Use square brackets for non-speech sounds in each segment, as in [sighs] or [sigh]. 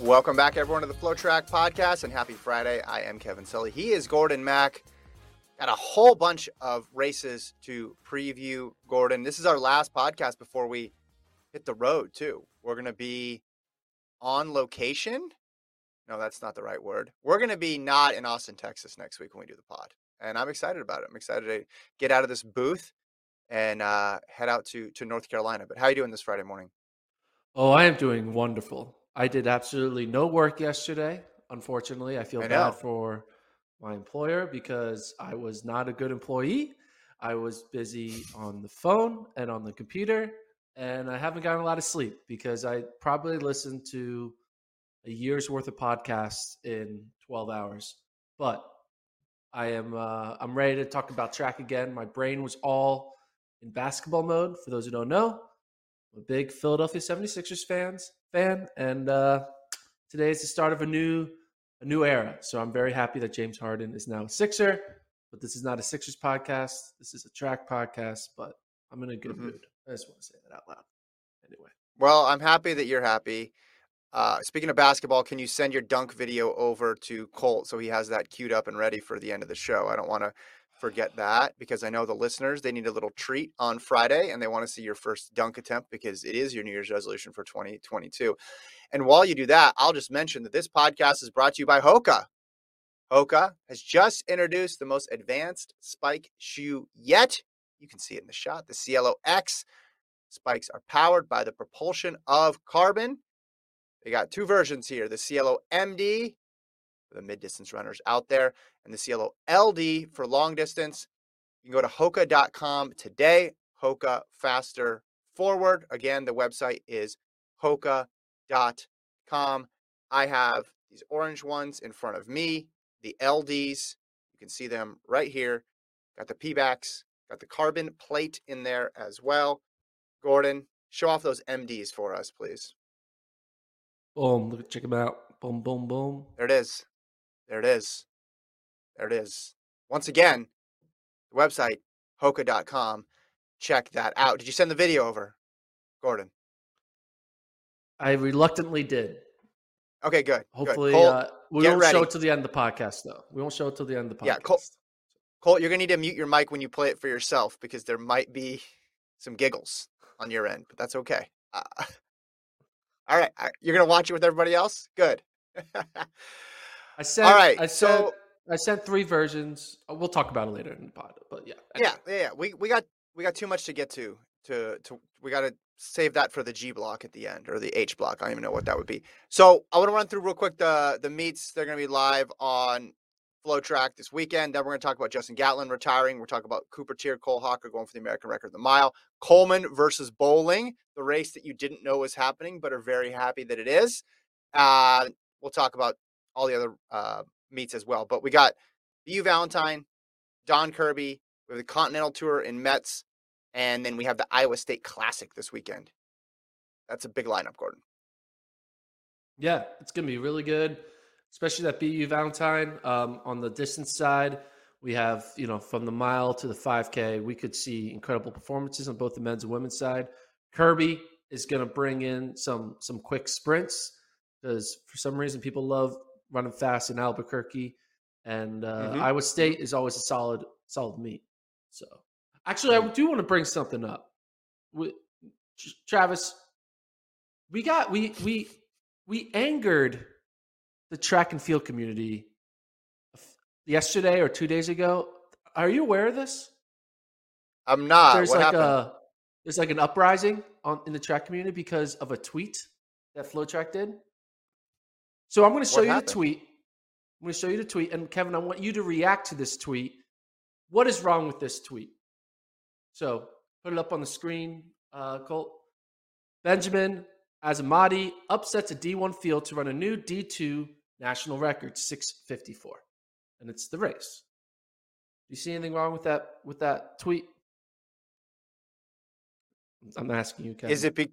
Welcome back, everyone, to the FloTrack podcast, and happy Friday. I am Kevin Sully. He is Gordon Mack. Got a whole bunch of races to preview, Gordon. This is our last podcast before we hit the road, too. We're going to be on location. No, that's not the right word. We're going to be not in Austin, Texas next week when we do the pod. And I'm excited about it. I'm excited to get out of this booth and uh, head out to, to North Carolina. But how are you doing this Friday morning? Oh, I am doing wonderful. I did absolutely no work yesterday. Unfortunately, I feel I bad for my employer because I was not a good employee. I was busy on the phone and on the computer, and I haven't gotten a lot of sleep because I probably listened to a year's worth of podcasts in 12 hours. But I am uh, I'm ready to talk about track again. My brain was all in basketball mode. For those who don't know, I'm a big Philadelphia 76ers fans fan, and uh, today is the start of a new a new era. So I'm very happy that James Harden is now a Sixer. But this is not a Sixers podcast. This is a track podcast. But I'm in a good Mhm. mood. I just want to say that out loud. Anyway, Well, I'm happy that you're happy. Uh, speaking of basketball, can you send your dunk video over to Colt so he has that queued up and ready for the end of the show? I don't want to forget that because I know the listeners they need a little treat on Friday and they want to see your first dunk attempt because it is your New Year's resolution for 2022. And while you do that, I'll just mention that this podcast is brought to you by Hoka. Hoka has just introduced the most advanced spike shoe yet. You can see it in the shot, the Cielo X. Spikes are powered by the propulsion of carbon. They got two versions here the Cielo MD the mid distance runners out there, and the Cielo LD for long distance. You can go to Hoka.com today. Hoka faster forward. Again, the website is Hoka.com. I have these orange ones in front of me, the LDs. You can see them right here. Got the Pebax, got the carbon plate in there as well. Gordon, show off those MDs for us, please. boom! Look, check them out. Boom, boom, boom. There it is. There it is. There it is. Once again, the website, hoka.com. Check that out. Did you send the video over, Gordon? I reluctantly did. Okay, good. good. Hopefully, Colt, uh, we won't show it to the end of the podcast, though. We won't show it till the end of the podcast. Yeah, Colt- Colt, you're going to need to mute your mic when you play it for yourself because there might be some giggles on your end, but that's okay. Uh, [laughs] all right. You're going to watch it with everybody else? Good. [laughs] I sent. All right, I so- I sent three versions. Uh, We'll talk about it later in the pod. But yeah. yeah, yeah, yeah. We we got we got too much to get to. To to we got to save that for the G block at the end or the H block. I don't even know what that would be. So I want to run through real quick the the meets. They're going to be live on FloTrack this weekend. Then we're going to talk about Justin Gatlin retiring. We're talking about Cooper Teare, Cole Hocker going for the American record of the mile. Coleman versus Bowling, the race that you didn't know was happening, but are very happy that it is. Uh, we'll talk about all the other uh, meets as well. But we got BU Valentine, Don Kirby, we have the Continental Tour in Metz, and then we have the Iowa State Classic this weekend. That's a big lineup, Gordon. Yeah, it's gonna be really good, especially that BU Valentine. Um, on the distance side, we have you know from the mile to the 5K, we could see incredible performances on both the men's and women's side. Kirby is gonna bring in some some quick sprints because for some reason people love running fast in Albuquerque, and uh, Mhm. Iowa State is always a solid solid meet. So actually, I do want to bring something up. We, Travis, we got we we we angered the track and field community yesterday or two days ago. Are you aware of this? I'm not. there's what like happened? a there's like an uprising on in the track community because of a tweet that FloTrack did. So I'm going to show What you happened? the tweet. I'm going to show you the tweet, and Kevin, I want you to react to this tweet. What is wrong with this tweet? So put it up on the screen, uh, Colt. Benjamin Azamati upsets a D1 field to run a new D2 national record, 654, and it's the race. Do you see anything wrong with that with that tweet? I'm asking you, Kevin. Is it be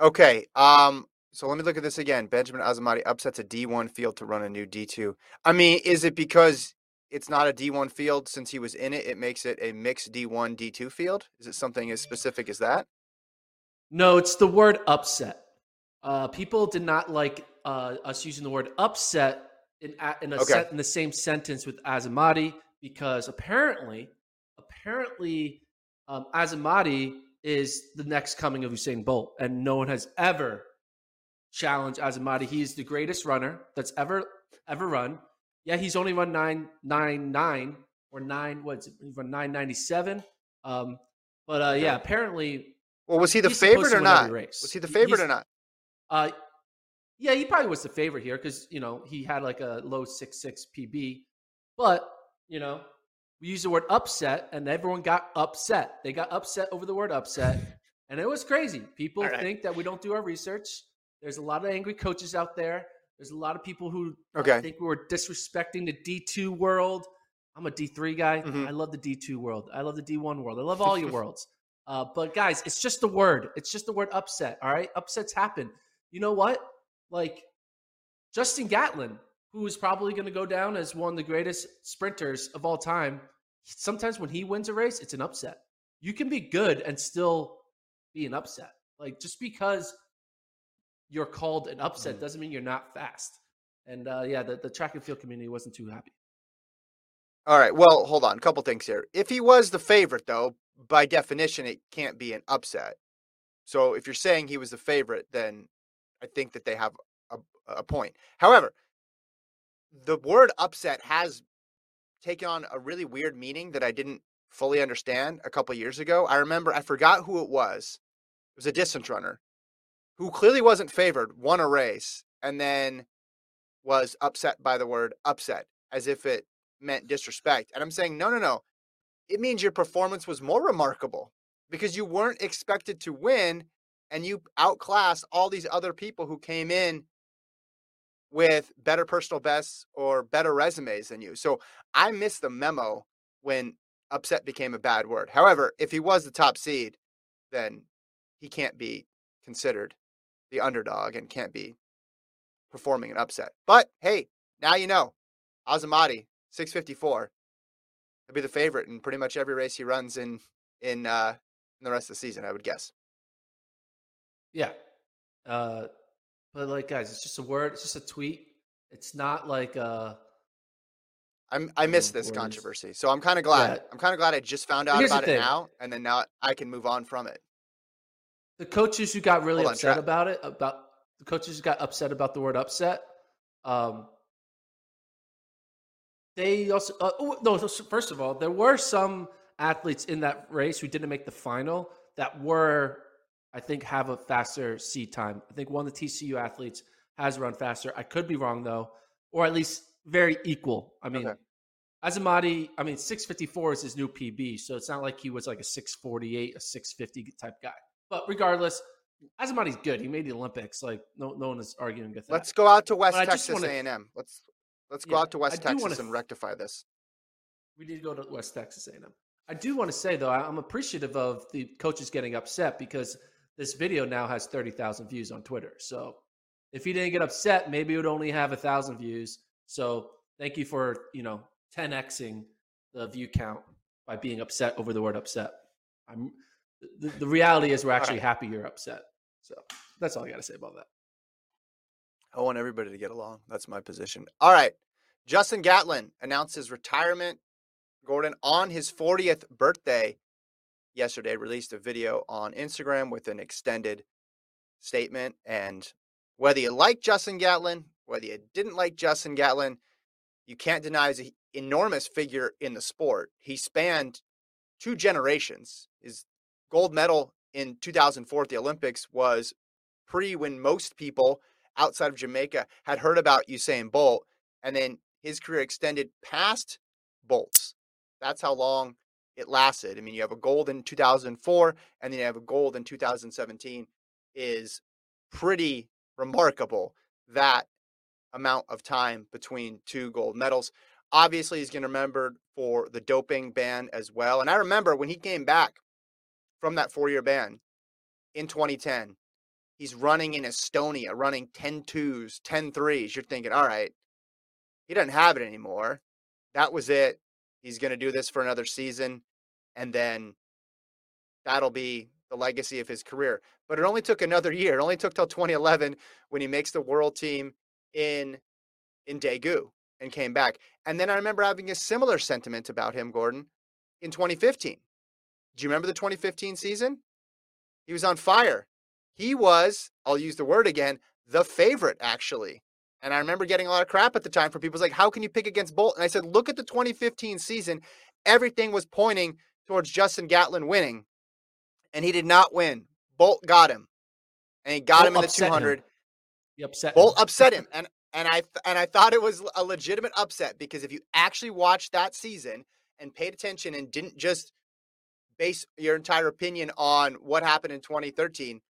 okay? Um, so let me look at this again. Benjamin Azamati upsets a D1 field to run a new D2. I mean, is it because it's not a D1 field since he was in it? It makes it a mixed D1 D2 field. Is it something as specific as that? No, it's the word upset. Uh, people did not like uh, us using the word upset in in a Okay. set, in the same sentence with Azamati because apparently, apparently, um, Azamati is the next coming of Usain Bolt, and no one has ever challenged Azamati. He is the greatest runner that's ever ever run. Yeah, he's only run nine nine nine or nine. What's it? He run nine ninety seven. Um, but uh, yeah, apparently, Well, was he the favorite or not? Was he the favorite he's- or not? uh, yeah, he probably was the favorite here because you know he had like a low six six PB, but you know we used the word upset and everyone got upset. They got upset over the word upset, and it was crazy. People right. think that we don't do our research. There's a lot of angry coaches out there. There's a lot of people who Okay. think we were disrespecting the D two world. I'm a D three guy. Mhm. I love the D two world. I love the D one world. I love all your [laughs] worlds. Uh, but guys, it's just the word. It's just the word upset. All right, upsets happen. You know what? Like Justin Gatlin, who is probably going to go down as one of the greatest sprinters of all time. Sometimes when he wins a race, it's an upset. You can be good and still be an upset. Like just because you're called an upset Mhm. doesn't mean you're not fast. And uh, yeah, the, the track and field community wasn't too happy. All right. Well, hold on. A couple things here. If he was the favorite, though, by definition, it can't be an upset. So if you're saying he was the favorite, then I think that they have a, a point. However, the word upset has taken on a really weird meaning that I didn't fully understand a couple years ago. I remember, I forgot who it was. It was a distance runner who clearly wasn't favored, won a race, and then was upset by the word upset as if it meant disrespect. And I'm saying, no, no, no. It means your performance was more remarkable because you weren't expected to win and you outclassed all these other people who came in with better personal bests or better resumes than you. So I missed the memo when upset became a bad word. However, if he was the top seed, then he can't be considered the underdog and can't be performing an upset. But hey, now you know. Azamati, 654. He'll be the favorite in pretty much every race he runs in in uh in the rest of the season, I would guess. Yeah. Uh, but like, guys, it's just a word. It's just a tweet. It's not like uh, I'm I missed Oh, this words. controversy. So I'm kind of glad. Yeah. I'm kind of glad I just found out Here's about it thing. now and then now I can move on from it. The coaches who got really Hold upset Tra- about it about the coaches who got upset about the word upset um they also uh, oh, no first of all there were some athletes in that race who didn't make the final that were i think have a faster seed time i think one of the tcu athletes has run faster i could be wrong though or at least very equal i mean Okay. Azamati, I mean, 654 is his new PB, so it's not like he was like a 648, a 650 type guy. But regardless, Azamati's good. He made the Olympics. Like no, no one is arguing with that. Let's go out to West But Texas A&M. Let's let's go Yeah, out to West do wanna Texas and rectify this. we need to go to West Texas A&M. I do want to say though, I'm appreciative of the coaches getting upset because this video now has 30,000 views on Twitter. So if he didn't get upset, maybe it would only have a thousand views. So thank you for you know 10xing the view count by being upset over the word upset. I'm the, the reality is we're actually right. happy you're upset. So that's all I got to say about that. I want everybody to get along. That's my position. All right. Justin Gatlin announced his retirement, Gordon, on his 40th birthday yesterday, released a video on Instagram with an extended statement. And whether you like Justin Gatlin, whether you didn't like Justin Gatlin, you can't deny he's an enormous figure in the sport. He spanned two generations. His gold medal in 2004 at the Olympics was pre when most people outside of Jamaica had heard about Usain Bolt, and then his career extended past Bolt's. That's how long it lasted. I mean, you have a gold in 2004, and then you have a gold in 2017. Is pretty remarkable that amount of time between two gold medals. Obviously, he's going to remember for the doping ban as well. And I remember when he came back from that four year ban in 2010, he's running in Estonia, running 10 twos, 10 threes. You're thinking, all right, he doesn't have it anymore. That was it. He's going to do this for another season. And then that'll be the legacy of his career. But it only took another year. It only took till 2011 when he makes the world team in in Daegu and came back. And then I remember having a similar sentiment about him, Gordon, in 2015. Do you remember the 2015 season? He was on fire. He was, I'll use the word again, the favorite actually. And I remember getting a lot of crap at the time from people like, how can you pick against Bolt? And I said, look at the 2015 season. Everything was pointing towards Justin Gatlin winning, and he did not win. Bolt got him, and he got Bolt him in the 200. Him. He upset Bolt him. upset him, and and I and I thought it was a legitimate upset because if you actually watched that season and paid attention and didn't just base your entire opinion on what happened in 2013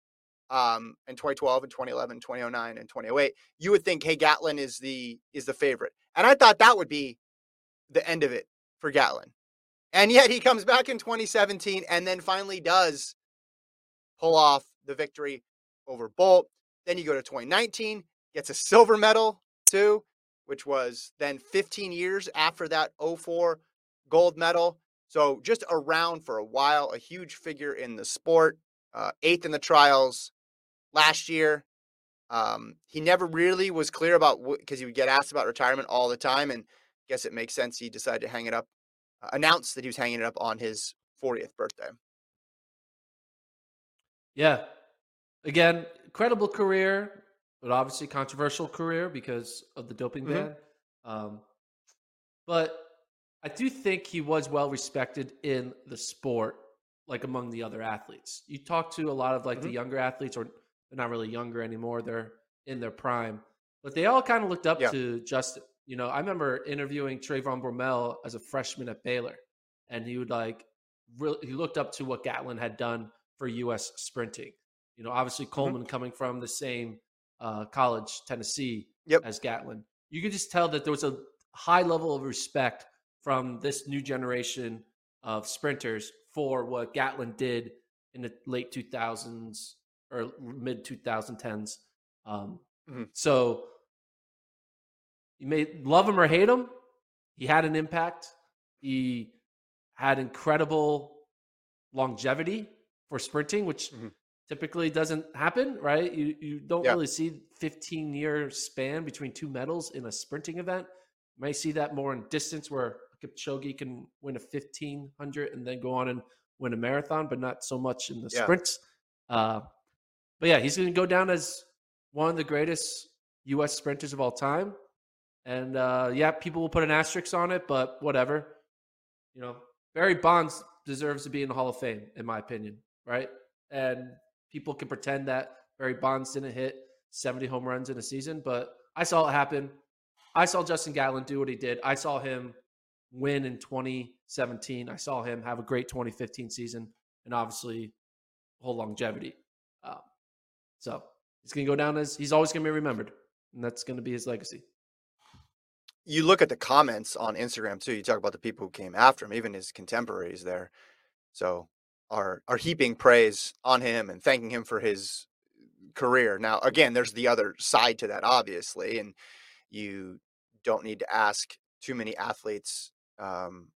um in 2012 and 2011 2009 and 2008 you would think hey gatlin is the is the favorite. And i thought that would be the end of it for gatlin. And yet he comes back in 2017 and then finally does pull off the victory over bolt. Then you go to 2019 gets a silver medal too which was then 15 years after that 04 gold medal so just around for a while, a huge figure in the sport, uh, eighth in the trials last year. Um, he never really was clear about because he would get asked about retirement all the time, and I guess it makes sense he decided to hang it up, uh, announce that he was hanging it up on his 40th birthday. Yeah, again, credible career, but obviously controversial career because of the doping mm-hmm. ban. Um, but I do think he was well respected in the sport, like among the other athletes. You talk to a lot of like mm-hmm. the younger athletes, or they're not really younger anymore; they're in their prime, but they all kind of looked up yeah. to Justin. You know, I remember interviewing Trayvon Bromell as a freshman at Baylor, and he would like really he looked up to what Gatlin had done for U.S. sprinting. You know, obviously mm-hmm. Coleman mm-hmm. coming from the same uh, college, Tennessee, yep. as Gatlin. You could just tell that there was a high level of respect from this new generation of sprinters for what Gatlin did in the late 2000s or mid 2010s. Um, mm-hmm. So you may love him or hate him. He had an impact. He had incredible longevity for sprinting, which mm-hmm. typically doesn't happen, right? You you don't yeah. really see 15 year span between two medals in a sprinting event. You may see that more in distance where Kipchoge can win a 1500 and then go on and win a marathon, but not so much in the yeah. sprints. Uh, but yeah, he's going to go down as one of the greatest U.S. sprinters of all time. And uh, yeah, people will put an asterisk on it, but whatever. You know, Barry Bonds deserves to be in the Hall of Fame, in my opinion, right? And people can pretend that Barry Bonds didn't hit 70 home runs in a season, but I saw it happen. I saw Justin Gatlin do what he did. I saw him win in 2017. I saw him have a great 2015 season and obviously whole longevity. Um, so he's going to go down as he's always going to be remembered, and that's going to be his legacy. You look at the comments on Instagram too. You talk about the people who came after him, even his contemporaries there. So are are heaping praise on him and thanking him for his career. Now, again, there's the other side to that, obviously, and you don't need to ask too many athletes um,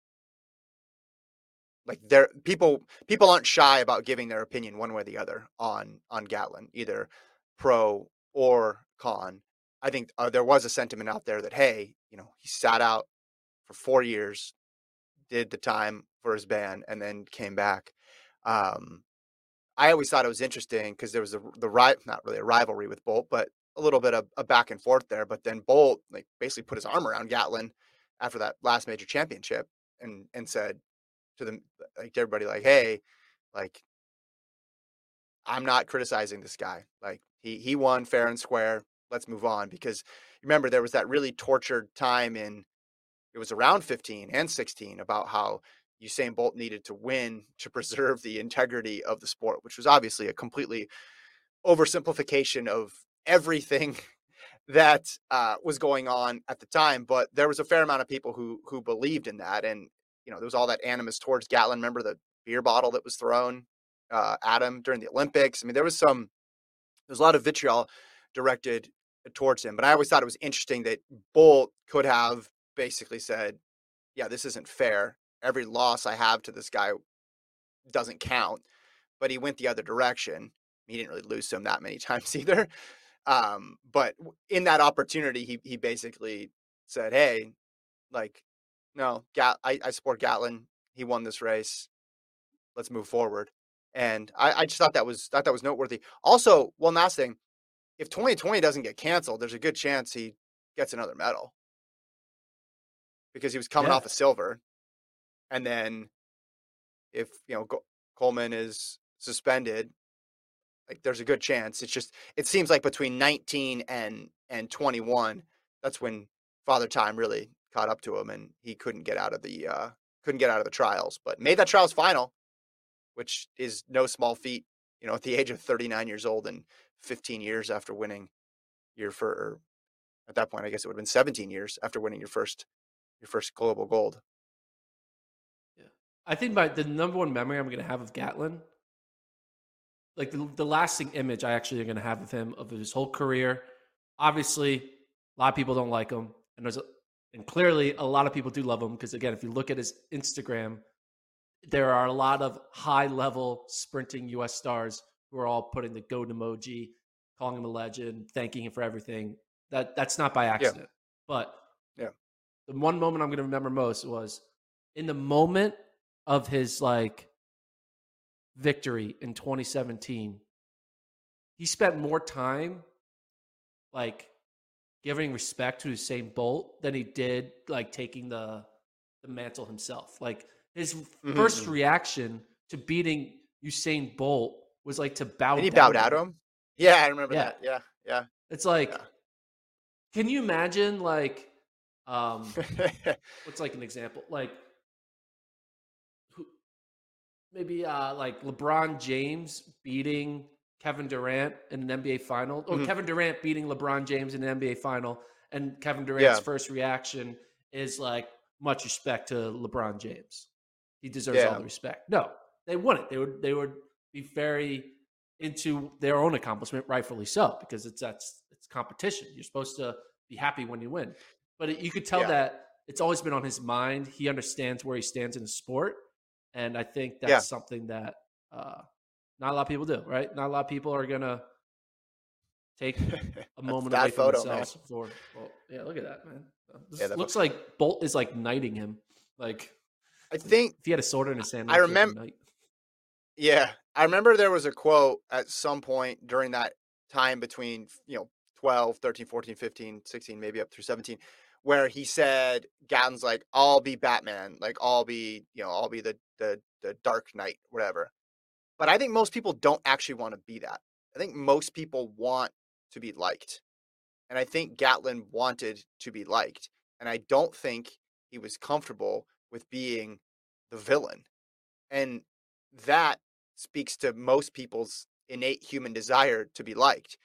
like there people people aren't shy about giving their opinion one way or the other on on Gatlin, either pro or con. I think uh, there was a sentiment out there that hey, you know, he sat out for four years, did the time for his ban, and then came back. Um, I always thought it was interesting because there was a, the right, not really a rivalry with Bolt, but a little bit of a back and forth there. But then Bolt like basically put his arm around Gatlin after that last major championship and and said to them like to everybody like hey like i'm not criticizing this guy. Like he he won fair and square. Let's move on. Because remember there was that really tortured time in it was around 15 and 16 about how Usain Bolt needed to win to preserve the integrity of the sport, which was obviously a completely oversimplification of everything [laughs] that uh, was going on at the time, but there was a fair amount of people who who believed in that, and you know there was all that animus towards Gatlin. Remember the beer bottle that was thrown uh, at him during the Olympics? I mean, there was some there was a lot of vitriol directed towards him, but I always thought it was interesting that Bolt could have basically said, "Yeah, this isn't fair. Every loss I have to this guy doesn't count." but he went the other direction. He didn't really lose to him that many [laughs] times either. Um, but in that opportunity, he he basically said, "Hey, like, no, Gat- I, I support Gatlin. He won this race. Let's move forward." And I, I just thought that was thought that was noteworthy. Also, one last thing: if 2020 doesn't get canceled, there's a good chance he gets another medal because he was coming Yeah. off a silver, and then if you know Coleman is suspended, like there's a good chance. It's just it seems like between 19 and and 21, that's when Father Time really caught up to him, and he couldn't get out of the uh, couldn't get out of the trials, but made that trials final, which is no small feat. You know, at the age of 39 years old and 15 years after winning your for or at that point, I guess it would have been 17 years after winning your first your first global gold. Yeah. I think my the number one memory I'm going to have of Gatlin, like the, the lasting image I actually am going to have of him of his whole career. Obviously, a lot of people don't like him, and there's a, and clearly a lot of people do love him because again, if you look at his Instagram, there are a lot of high level sprinting U.S. stars who are all putting the goat emoji, calling him a legend, thanking him for everything. That that's not by accident, but Yeah. the one moment I'm going to remember most was in the moment of his like victory in 2017 he spent more time like giving respect to Usain Bolt than he did like taking the the mantle himself like his Mhm, 1st mhm. reaction to beating Usain Bolt was like to bow And he down bowed out to him. Yeah, I remember Yeah. that. Yeah, yeah. it's like Yeah. can you imagine like um [laughs] what's like an example like maybe uh like LeBron James beating Kevin Durant in an NBA final or Mhm. Kevin Durant beating LeBron James in an NBA final and Kevin Durant's Yeah. first reaction is like much respect to LeBron James. He deserves all the respect. No, they wouldn't. They would they would be very into their own accomplishment, rightfully so, because it's that's it's competition. You're supposed to be happy when you win. But it, you could tell Yeah. that it's always been on his mind. He understands where he stands in the sport, and I think that's Yeah. something that uh, not a lot of people do. Right? Not a lot of people are gonna take [laughs] a moment away from photo, themselves for. Well, yeah, look at that, man. This Yeah, that looks like Bolt is like knighting him. Like I think if he had a sword in his hand, I he looked like a. Yeah, I remember there was a quote at some point during that time between, you know, 12, 13, 14, 15, 16, maybe up through 17, where he said, Gatlin's like, I'll be Batman, like I'll be, you know, I'll be the the the Dark Knight, whatever. But I think most people don't actually want to be that. I think most people want to be liked. And I think Gatlin wanted to be liked. And I don't think he was comfortable with being the villain. And that speaks to most people's innate human desire to be liked.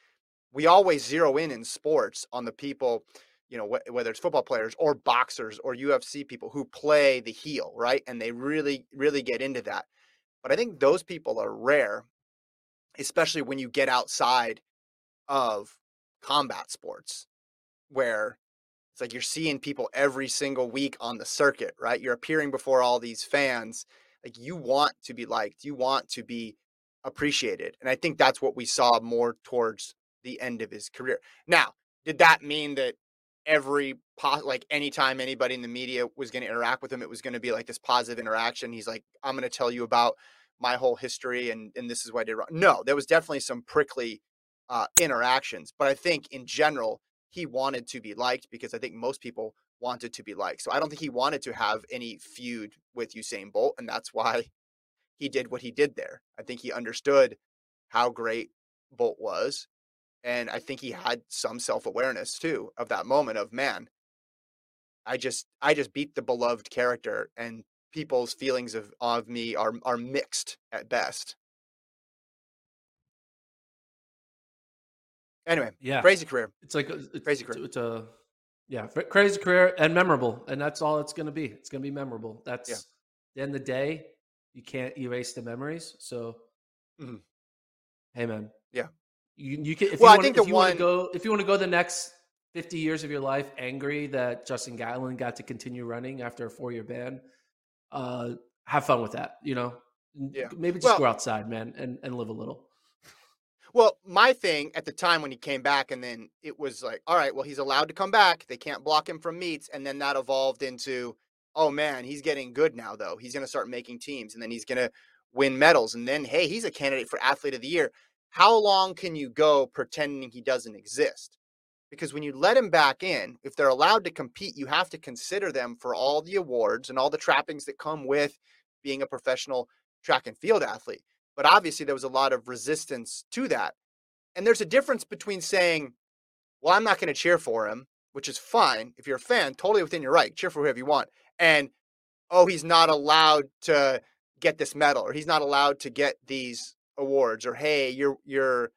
We always zero in in sports on the people, you know, wh- whether it's football players or boxers or UFC people who play the heel, right? And they really, really get into that. But I think those people are rare, especially when you get outside of combat sports, where it's like you're seeing people every single week on the circuit, right? You're appearing before all these fans. Like you want to be liked, you want to be appreciated. And I think that's what we saw more towards the end of his career. Now, did that mean that every like anytime anybody in the media was going to interact with him, it was going to be like this positive interaction? He's like, I'm going to tell you about my whole history and and this is what I did wrong. No, there was definitely some prickly uh, interactions, but I think in general he wanted to be liked because I think most people wanted to be liked. So I don't think he wanted to have any feud with Usain Bolt, and that's why he did what he did there. I think he understood how great Bolt was, and I think he had some self awareness too of that moment of man. I just I just beat the beloved character, and people's feelings of of me are are mixed at best. Anyway, Yeah, crazy career. It's like a, it's, Crazy career. it's a yeah crazy career and memorable, and that's all it's going to be. It's going to be memorable. That's Yeah. the end of the day. You can't erase the memories. So, Mhm. hey man, Yeah. You you can if Well, I you want think if the you want one- to go if you want to go the next fifty years of your life angry that Justin Gatlin got to continue running after a four year ban, uh, have fun with that. You know, Yeah. Maybe just well, go outside, man, and, and live a little. Well, my thing at the time when he came back, and then it was like, all right, well, he's allowed to come back. They can't block him from meets. And then that evolved into, oh man, he's getting good now, though. He's going to start making teams and then he's going to win medals. And then, hey, he's a candidate for athlete of the year. How long can you go pretending he doesn't exist? Because when you let him back in, if they're allowed to compete, you have to consider them for all the awards and all the trappings that come with being a professional track and field athlete. But obviously, there was a lot of resistance to that. And there's a difference between saying, well, I'm not going to cheer for him, which is fine. If you're a fan, totally within your right, cheer for whoever you want. And, oh, he's not allowed to get this medal or he's not allowed to get these awards or hey, you're, you're,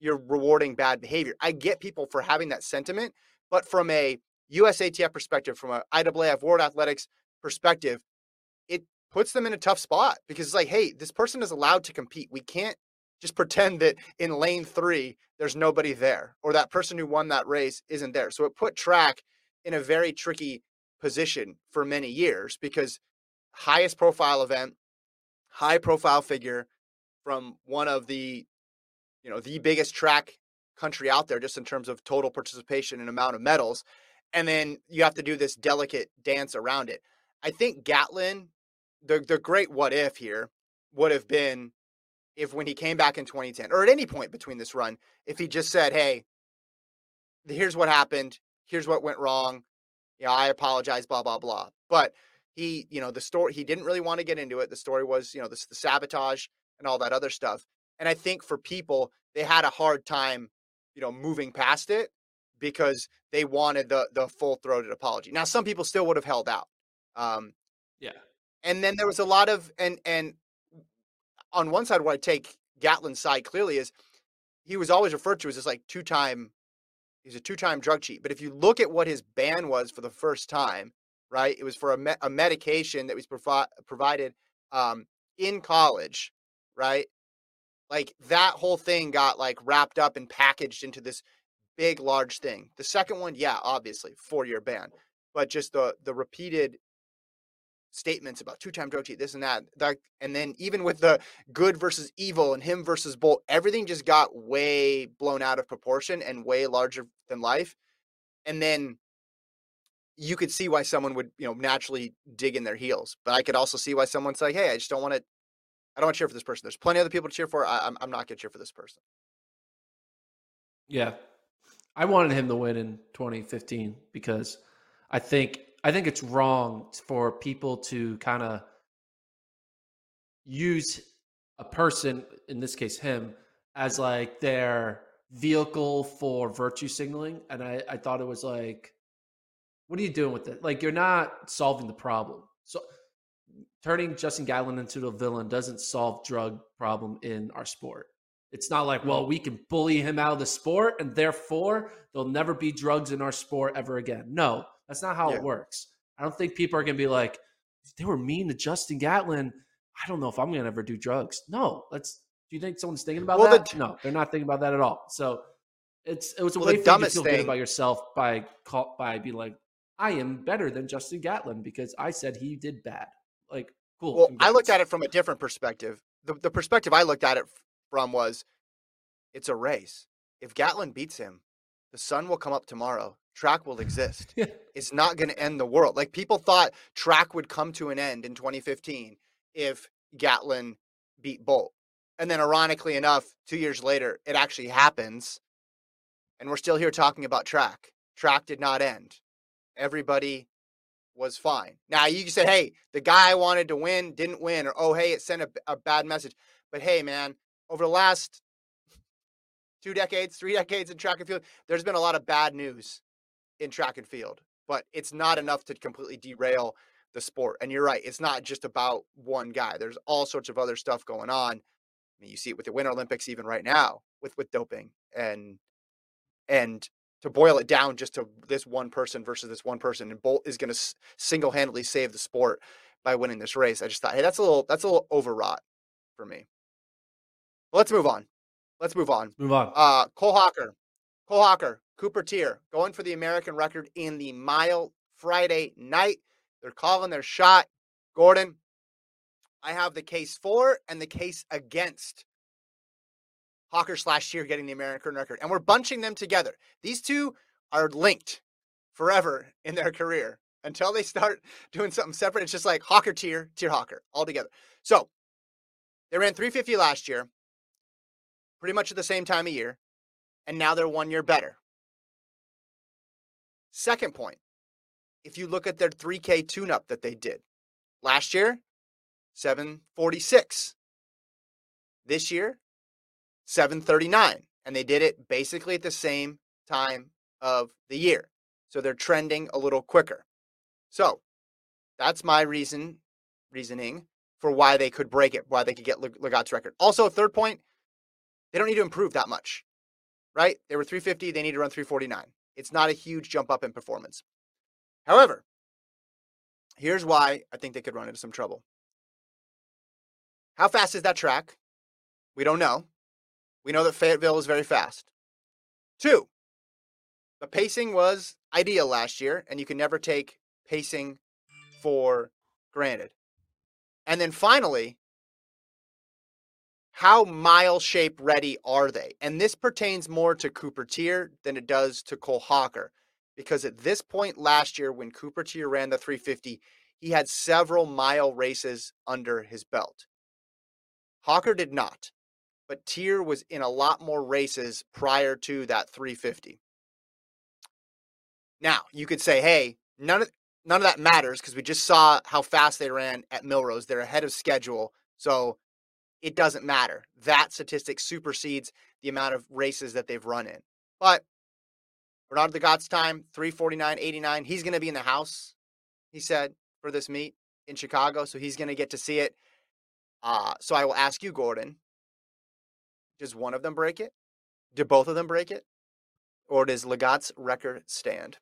you're rewarding bad behavior. I get people for having that sentiment, but from a USATF perspective, from a IAAF World Athletics perspective, it puts them in a tough spot because it's like, hey, this person is allowed to compete. We can't just pretend that in lane three, there's nobody there or that person who won that race isn't there. So it put track in a very tricky position for many years because highest profile event, high profile figure from one of the, you know, the biggest track country out there just in terms of total participation and amount of medals. And then you have to do this delicate dance around it. I think Gatlin the the great what if here would have been if when he came back in 2010 or at any point between this run, if he just said, "Hey, here's what happened. Here's what went wrong. Yeah, I apologize. Blah blah blah." But he, you know, the story he didn't really want to get into it. The story was, you know, the, the sabotage and all that other stuff. And I think for people, they had a hard time, you know, moving past it because they wanted the the full throated apology. Now, some people still would have held out. Um, yeah. And then there was a lot of and and on one side, what I take Gatlin's side clearly is he was always referred to as this like two time he's a two time drug cheat. But if you look at what his ban was for the first time, right, it was for a, me- a medication that was provi- provided um, in college, right? Like that whole thing got like wrapped up and packaged into this big, large thing. The second one, yeah, obviously four year ban, but just the the repeated statements about two-time drug this and that. that. And then even with the good versus evil and him versus Bolt, everything just got way blown out of proportion and way larger than life. And then you could see why someone would, you know, naturally dig in their heels. But I could also see why someone's like, hey, I just don't want to, I don't want to cheer for this person. There's plenty of other people to cheer for. I, I'm, I'm not going to cheer for this person. Yeah. I wanted him to win in 2015 because I think I think it's wrong for people to kind of use a person, in this case him, as like their vehicle for virtue signaling. And I, I thought it was like, what are you doing with it? Like you're not solving the problem. So turning Justin Gatlin into a villain doesn't solve drug problem in our sport. It's not like, well, we can bully him out of the sport and therefore there'll never be drugs in our sport ever again. No, that's not how yeah. it works. I don't think people are going to be like, they were mean to Justin Gatlin. I don't know if I'm going to ever do drugs. No, let's. Do you think someone's thinking about well, that? The, no, they're not thinking about that at all. So it's it was a well, way for you to feel thing. good about yourself by call, by being like, I am better than Justin Gatlin because I said he did bad. Like, cool. Well, I looked at it from a different perspective. The the perspective I looked at it from was, it's a race. If Gatlin beats him, the sun will come up tomorrow track will exist. [laughs] it's not going to end the world. Like people thought track would come to an end in 2015 if Gatlin beat Bolt. And then ironically enough, 2 years later it actually happens and we're still here talking about track. Track did not end. Everybody was fine. Now you can say, "Hey, the guy I wanted to win didn't win," or "Oh, hey, it sent a, a bad message." But hey, man, over the last two decades, three decades in track and field, there's been a lot of bad news in track and field, but it's not enough to completely derail the sport. And you're right, it's not just about one guy. There's all sorts of other stuff going on. I mean, you see it with the Winter Olympics even right now with with doping and and to boil it down just to this one person versus this one person and Bolt is going to single-handedly save the sport by winning this race. I just thought, hey, that's a little that's a little overwrought for me. Well, let's move on. Let's move on. Move on. Uh, Cole Hocker. Cole Hocker Cooper Teare going for the American record in the mile Friday night. They're calling their shot. Gordon, I have the case for and the case against Hocker slash Teare getting the American record. And we're bunching them together. These two are linked forever in their career until they start [laughs] doing something separate. It's just like Hocker Teare, Teare Hocker all together. So they ran 350 last year, pretty much at the same time of year, and now they're one year better. Second point, if you look at their 3K tune up that they did last year, 746. This year, 739. And they did it basically at the same time of the year. So they're trending a little quicker. So that's my reason, reasoning for why they could break it, why they could get Lagat's record. Also, third point, they don't need to improve that much, right? They were 350, they need to run 349. It's not a huge jump up in performance. However, here's why I think they could run into some trouble. How fast is that track? We don't know. We know that Fayetteville is very fast. Two, the pacing was ideal last year, and you can never take pacing for granted. And then finally, how mile shape ready are they? And this pertains more to Cooper Teare than it does to Cole Hocker. Because at this point last year, when Cooper Teare ran the 350, he had several mile races under his belt. Hocker did not, but Teare was in a lot more races prior to that 350. Now, you could say, hey, none of none of that matters because we just saw how fast they ran at Millrose. They're ahead of schedule. So it doesn't matter. That statistic supersedes the amount of races that they've run in. But Bernard Lagat's time, 349.89. He's going to be in the house, he said, for this meet in Chicago. So he's going to get to see it. Uh, so I will ask you, Gordon, does one of them break it? Do both of them break it? Or does Lagat's record stand?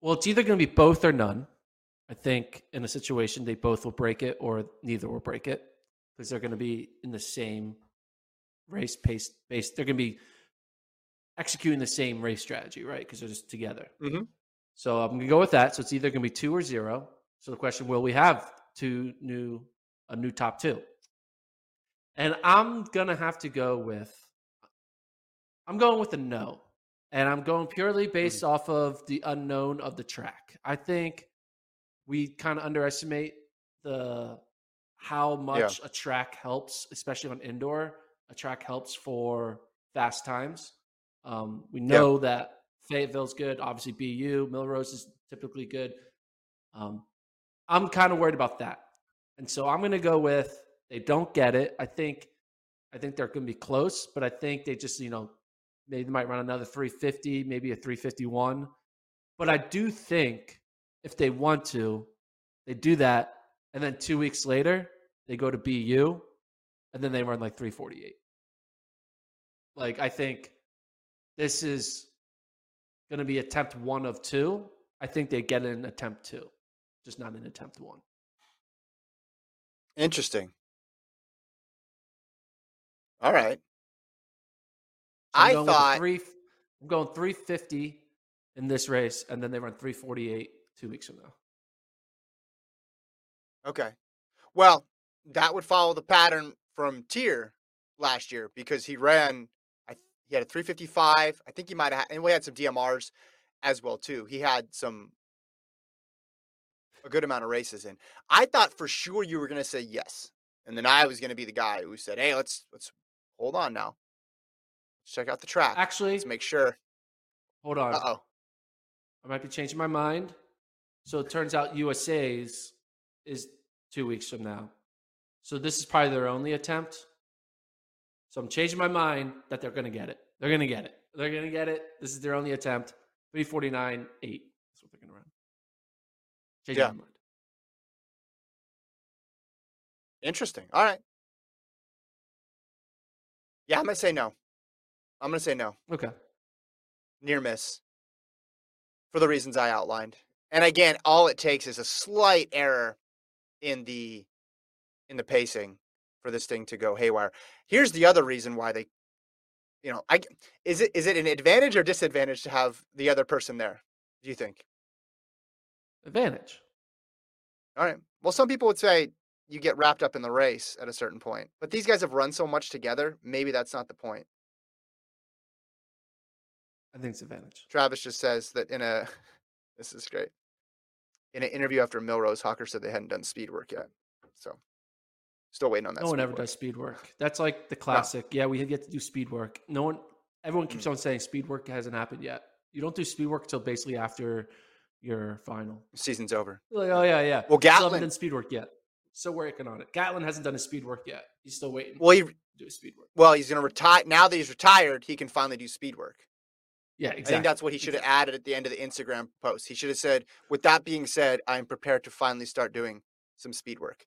Well, it's either going to be both or none. I think in a situation they both will break it or neither will break it because they're going to be in the same race pace base. They're going to be executing the same race strategy, right? Because they're just together. Mm-hmm. So I'm going to go with that. So it's either going to be two or zero. So the question: Will we have two new a new top two? And I'm gonna have to go with I'm going with a no. And I'm going purely based mm-hmm. off of the unknown of the track. I think we kind of underestimate the how much yeah. a track helps, especially on indoor. A track helps for fast times. Um, we know yeah. that Fayetteville's good. Obviously, BU, Millrose is typically good. Um, I'm kind of worried about that, and so I'm going to go with they don't get it. I think, I think they're going to be close, but I think they just you know maybe they might run another 350, maybe a 351. But I do think if they want to, they do that. And then two weeks later, they go to BU and then they run like 348. Like, I think this is going to be attempt one of two. I think they get an attempt two, just not an attempt one. Interesting. All right. So I thought three. I'm going 350 in this race, and then they run 348 two weeks from now. Okay. Well, that would follow the pattern from Teare last year because he ran. I, he had a 355. I think he might have, and we had some DMRs as well too. He had some a good amount of races in. I thought for sure you were going to say yes, and then I was going to be the guy who said, "Hey, let's let's hold on now Let's check out the track. Actually, let's make sure. Hold on. Uh oh. I might be changing my mind. So it turns out USA's is two weeks from now. So this is probably their only attempt. So I'm changing my mind that they're going to get it. They're going to get it. They're going to get it. This is their only attempt. 349 8. That's what they're going to run. Changing yeah. my mind. Interesting. All right. Yeah, I'm um going to say no. I'm to say no. Okay. Near miss for the reasons I outlined. And again, all it takes is a slight error in the in the pacing for this thing to go haywire. Here's the other reason why they you know, I is it is it an advantage or disadvantage to have the other person there? Do you think? Advantage. All right. Well, some people would say you get wrapped up in the race at a certain point, but these guys have run so much together. Maybe that's not the point. I think it's advantage. Travis just says that in a [laughs] this is great. In an interview after Millrose, Hocker said they hadn't done speed work yet. So still waiting on that. No one ever work. does speed work. That's like the classic. Yeah, we have yet to do speed work. No one, everyone keeps Mm. on saying speed work hasn't happened yet. You don't do speed work until basically after your final. Season's over. Like, oh yeah, yeah. Well, Still haven't Gatlin. done speed work yet. Still working on it. Gatlin hasn't done his speed work yet. He's still waiting Well, he to do his speed work. well he's gonna retire now that he's retired. He can finally do speed work. Yeah, I think that's what he should have added at the end of the Instagram post. He should have said, "With that being said, I am prepared to finally start doing some speed work."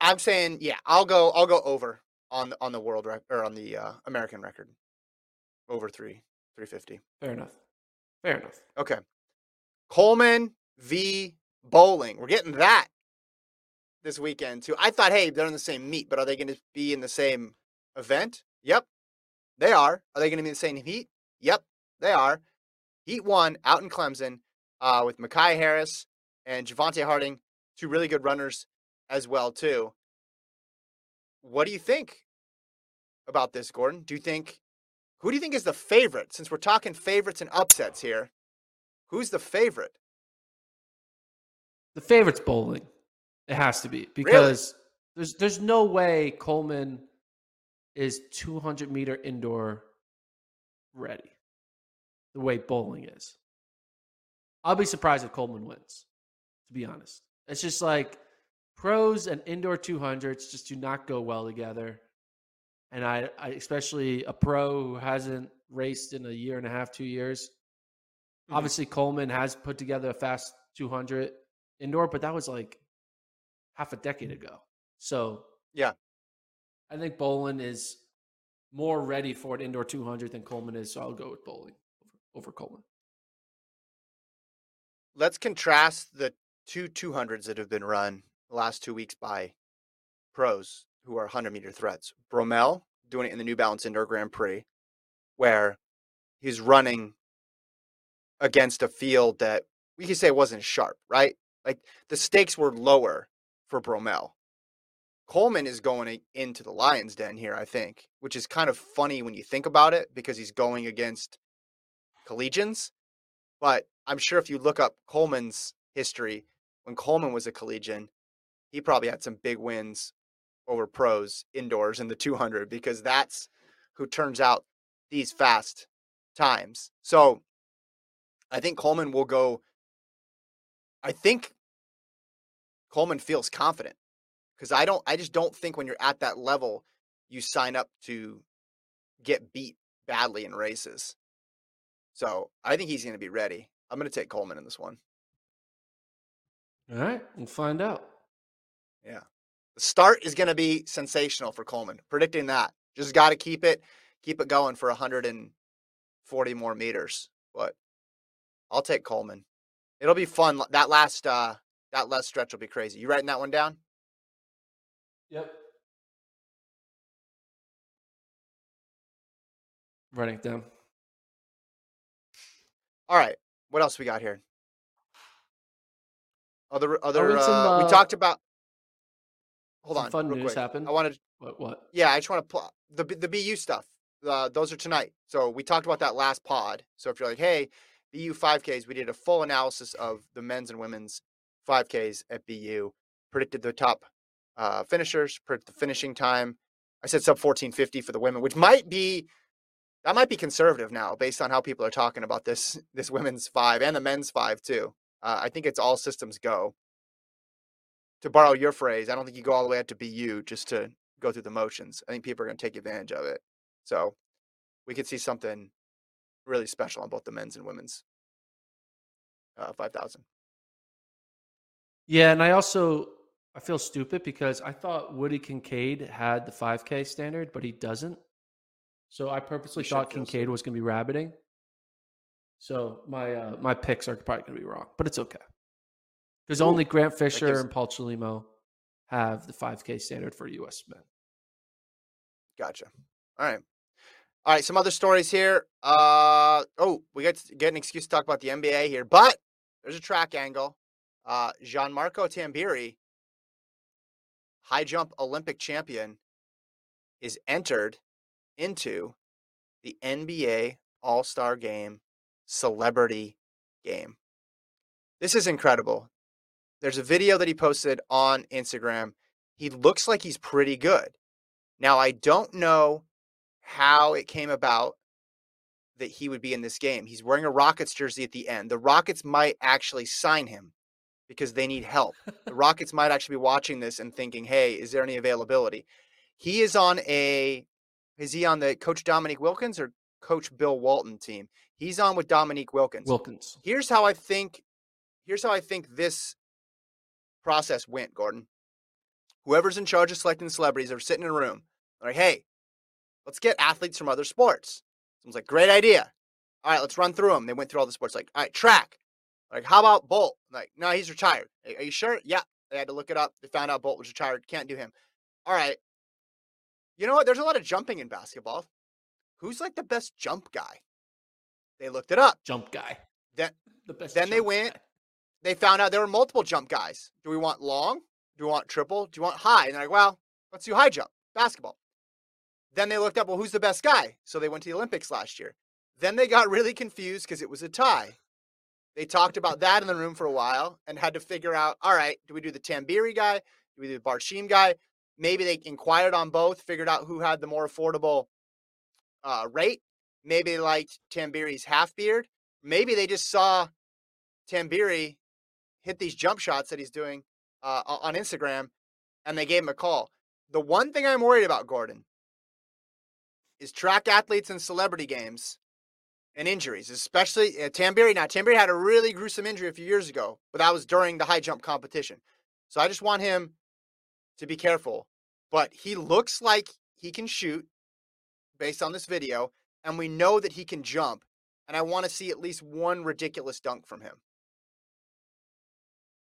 I'm saying, yeah, I'll go. I'll go over on the, on the world rec- or on the uh, American record, over three three fifty. Fair enough. Fair enough. Okay, Coleman v Boling. We're getting that this weekend too. I thought, hey, they're in the same meet, but are they going to be in the same event? Yep, they are. Are they going to be in the same heat? Yep, they are. Heat one out in Clemson uh, with Makai Harris and Javante Harding, two really good runners as well too. What do you think about this, Gordon? Do you think who do you think is the favorite? Since we're talking favorites and upsets here, who's the favorite? The favorite's Boling. It has to be because there's there's no way Coleman is 200 meter indoor ready. The way Boling is, I'll be surprised if Coleman wins. To be honest, it's just like pros and indoor 200s just do not go well together. And I, I especially a pro who hasn't raced in a year and a half, two years. Mhm. Obviously, Coleman has put together a fast 200 indoor, but that was like half a decade mm. ago. So Yeah. I think Boling is more ready for an indoor 200 than Coleman is. So I'll go with Boling over, over Coleman. Let's contrast the two 200s that have been run the last two weeks by pros who are 100 meter threats. Bromell doing it in the New Balance Indoor Grand Prix, where he's running against a field that we could say wasn't sharp, right? Like the stakes were lower for Bromell. Coleman is going into the Lions Den here, I think, which is kind of funny when you think about it because he's going against collegians. But I'm sure if you look up Coleman's history, when Coleman was a collegian, he probably had some big wins over pros indoors in the 200 because that's who turns out these fast times. So I think Coleman will go. I think Coleman feels confident because I don't. I just don't think when you're at that level, you sign up to get beat badly in races. So I think he's going to be ready. I'm going to take Coleman in this one. All right, we'll find out. Yeah. The start is going to be sensational for Coleman. Predicting that. Just got to keep it keep it going for 140 more meters. But I'll take Coleman. It'll be fun. That last uh that last stretch will be crazy. You writing that one down? Yep. Writing it down. All right. What else we got here? Other other some, uh, we uh, talked about Hold on. fun real news quick. happened. I wanted What? What? Yeah, I just want to pl- the the BU stuff. Uh, those are tonight. So we talked about that last pod. So if you're like, hey, BU 5Ks, we did a full analysis of the men's and women's 5Ks at BU. Predicted the top uh, finishers, predicted the finishing time. I said sub 1450 for the women, which might be that might be conservative now based on how people are talking about this this women's five and the men's five too. Uh, I think it's all systems go. To borrow your phrase, I don't think you go all the way out to BU just to go through the motions. I think people are going to take advantage of it. So we could see something really special on both the men's and women's uh, 5,000. Yeah, and I also I feel stupid because I thought Woody Kincaid had the 5K standard, but he doesn't. So I purposely thought Kincaid was going to be rabbiting. So my uh, my picks are probably going to be wrong, but it's okay. Because only Grant Fisher gives- and Paul Chelimo have the 5K standard for U.S. men. Gotcha. All right. All right. Some other stories here. Uh, oh, we get to get an excuse to talk about the NBA here, but there's a track angle. Uh, Gianmarco Tamberi, high jump Olympic champion, is entered into the NBA All Star Game celebrity game. This is incredible. There's a video that he posted on Instagram. He looks like he's pretty good. Now, I don't know how it came about that he would be in this game. He's wearing a Rockets jersey at the end. The Rockets might actually sign him because they need help. the [laughs] Rockets might actually be watching this and thinking, hey, is there any availability? He is on a, is he on the Coach Dominique Wilkins or Coach Bill Walton team? He's on with Dominique Wilkins. Wilkins. Here's how I think, here's how I think this process went, Gordon. Whoever's in charge of selecting celebrities are sitting in a room. They're Like, hey, let's get athletes from other sports. Someone's like, great idea. All right, let's run through them. They went through all the sports. Like, all right, track. Like, how about Bolt? Like, no, he's retired. Are you sure? Yeah. They had to look it up. They found out Bolt was retired. Can't do him. All right. You know what? There's a lot of jumping in basketball. Who's like the best jump guy? They looked it up. Jump guy. Then, The best. then they went. guy. They found out there were multiple jump guys. Do we want long? Do we want triple? Do you want high? And they're like, well, let's do high jump basketball. Then they looked up, well, who's the best guy? So they went to the Olympics last year. Then they got really confused because it was a tie. They talked about that in the room for a while and had to figure out, all right, do we do the Tamberi guy? Do we do the Barshim guy? Maybe they inquired on both, figured out who had the more affordable uh, rate. Maybe they liked Tamberi's half beard. Maybe they just saw Tamberi hit these jump shots that he's doing uh, on Instagram and they gave him a call. The one thing I'm worried about, Gordon, is track athletes and celebrity games and injuries, especially uh, Tamberi. Now, Tamberi had a really gruesome injury a few years ago, but that was during the high jump competition. So I just want him to be careful. But he looks like he can shoot based on this video, and we know that he can jump. And I want to see at least one ridiculous dunk from him.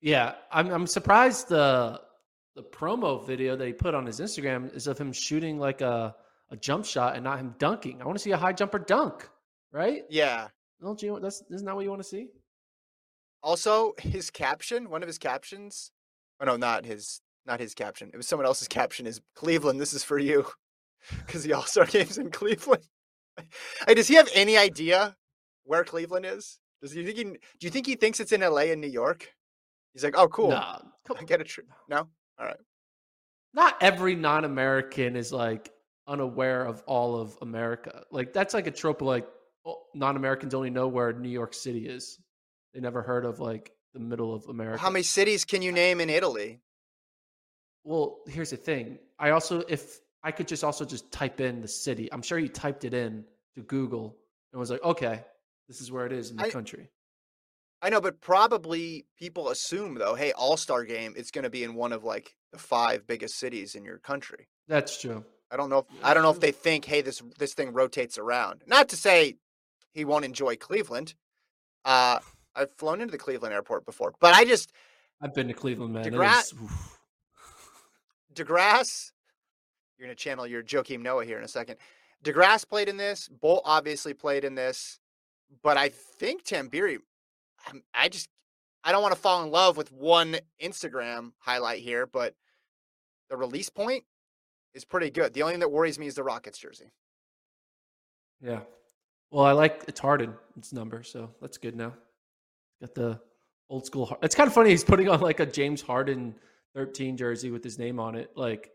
Yeah, I'm I'm surprised the the promo video that he put on his Instagram is of him shooting like a a jump shot and not him dunking. I want to see a high jumper dunk, right? Yeah. Don't you? That's isn't that what you want to see? Also, his caption, one of his captions, oh no, not his, not his caption. It was someone else's caption. Is Cleveland? This is for you, [laughs] because the All Star [laughs] Game's in Cleveland. [laughs] does he have any idea where Cleveland is? Does he think? He, do you think he thinks it's in L.A. and New York? He's like, oh, cool. Nah, I get a trip. No, all right. not every non-American is like unaware of all of America. Like that's like a trope. Of like non-Americans only know where New York City is. They never heard of like the middle of America. How many cities can you name in Italy? Well, here's the thing. I also, if I could just also just type in the city, I'm sure you typed it in to Google and was like, okay, this is where it is in the I- country. I know, but probably people assume though, hey, All Star Game, it's going to be in one of like the five biggest cities in your country. That's true. I don't know. If, I don't know if they think, hey, this this thing rotates around. Not to say he won't enjoy Cleveland. Uh, I've flown into the Cleveland airport before, but I just I've been to Cleveland, man. It DeGra- is- oof. De Grasse. You're gonna channel your Joakim Noah here in a second. De Grasse played in this. Bolt obviously played in this, but I think Tamberi. I just I don't want to fall in love with one Instagram highlight here, but the release point is pretty good. The only thing that worries me is the Rockets jersey. Yeah. Well, I like it's Harden, its number, so that's good now. Got the old school. It's kind of funny. He's putting on like a James Harden 13 jersey with his name on it. Like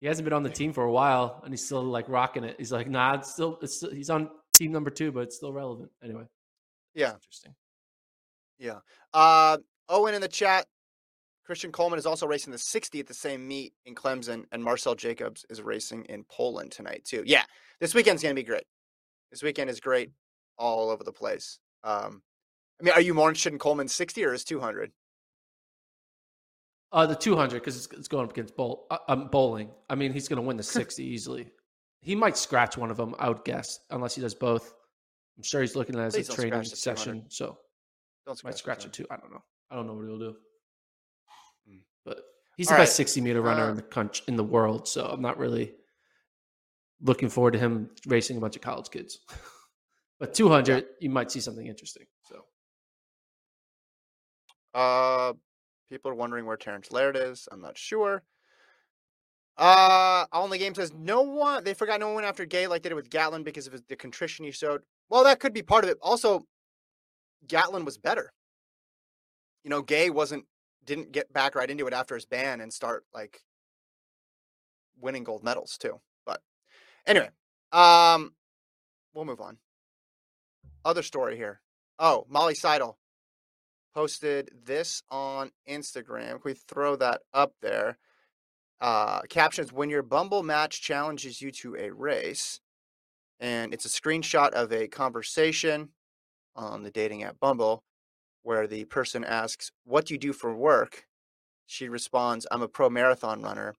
he hasn't been on the team for a while, and he's still like rocking it. He's like, nah, it's still, it's still, he's on team number two, but it's still relevant. Anyway, Yeah. interesting. Yeah. Uh, Owen in the chat. Christian Coleman is also racing the 60 at the same meet in Clemson, and Marcell Jacobs is racing in Poland tonight too. Yeah, this weekend's gonna be great. This weekend is great all over the place. Um, I mean, are you more interested in Coleman's 60 or his 200? Uh, the 200 because it's, it's going up against bowl, uh, um, Boling. I mean, he's going to win the [laughs] 60 easily. He might scratch one of them, I would guess, unless he does both. I'm sure he's looking at it as a training scratch the 200. session, so Don't might scratch scratch it too. I don't know. I don't know what he'll do. Mm. But he's All the best 60 meter runner Uh, in the country, in the world, so I'm not really looking forward to him racing a bunch of college kids. [laughs] but 200, you might see something interesting. So Uh, people are wondering where Terrance Laird is. I'm not sure. Uh, only game says no one. They forgot no one after Gay like they did with Gatlin because of his, the contrition he showed. Well, that could be part of it. Also, Gatlin was better. You know, Gay wasn't didn't get back right into it after his ban and start like winning gold medals too. Anyway, um, we'll move on. Other story here. Oh, Molly Seidel posted this on Instagram. Can we throw that up there? Uh, captions when your Bumble match challenges you to a race, and it's a screenshot of a conversation on the dating app Bumble where the person asks, What do you do for work? She responds, I'm a pro marathon runner.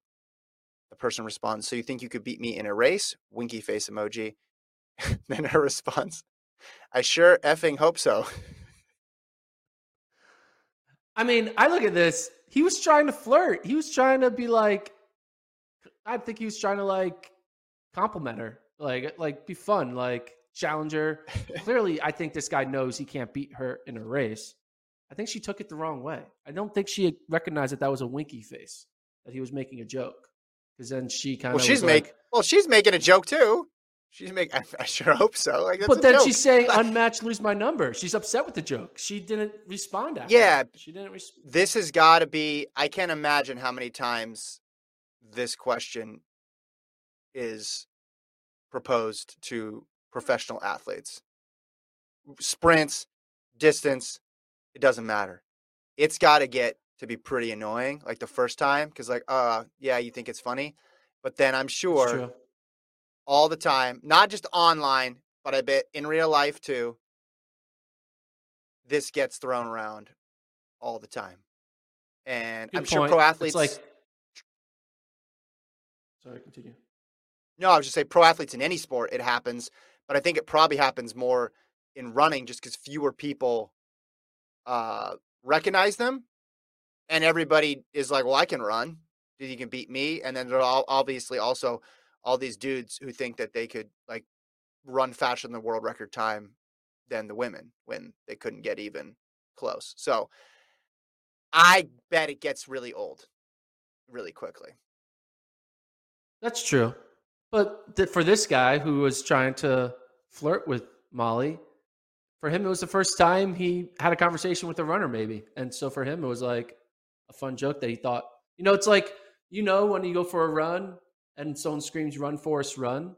The person responds, So you think you could beat me in a race? Winky face emoji. [laughs] then her response, I sure effing hope so. I mean, I look at this. He was trying to flirt. He was trying to be like, I think he was trying to like compliment her, like like be fun, like challenge her. [laughs] Clearly, I think this guy knows he can't beat her in a race. I think she took it the wrong way. I don't think she recognized that that was a winky face, that he was making a joke. Because then she kind of well, she's like, make well, she's making a joke too. She's making. [laughs] I, I sure hope so. Like, that's but then she's saying [laughs] unmatched, lose my number. She's upset with the joke. She didn't respond after. Yeah. that. she didn't respond. this has got to be. I can't imagine how many times this question is proposed to professional athletes. Sprints, distance, it doesn't matter. It's got to get to be pretty annoying, like the first time, because like, uh, yeah, you think it's funny, but then I'm sure all the time, not just online, but I bet in real life too. This gets thrown around all the time, and Good I'm sure point. pro It's athletes. like. Sorry, continue. no, I was just say pro athletes in any sport it happens, but I think it probably happens more in running just because fewer people uh, recognize them, and everybody is like, "Well, I can run. You can beat me," and then there are obviously also all these dudes who think that they could like run faster than the world record time than the women when they couldn't get even close. So I bet it gets really old really quickly. That's true. But th- for this guy who was trying to flirt with Molly, for him, it was the first time he had a conversation with a runner, maybe. And so for him, it was like a fun joke that he thought, you know, it's like, you know, when you go for a run and someone screams, run, Forrest, run. And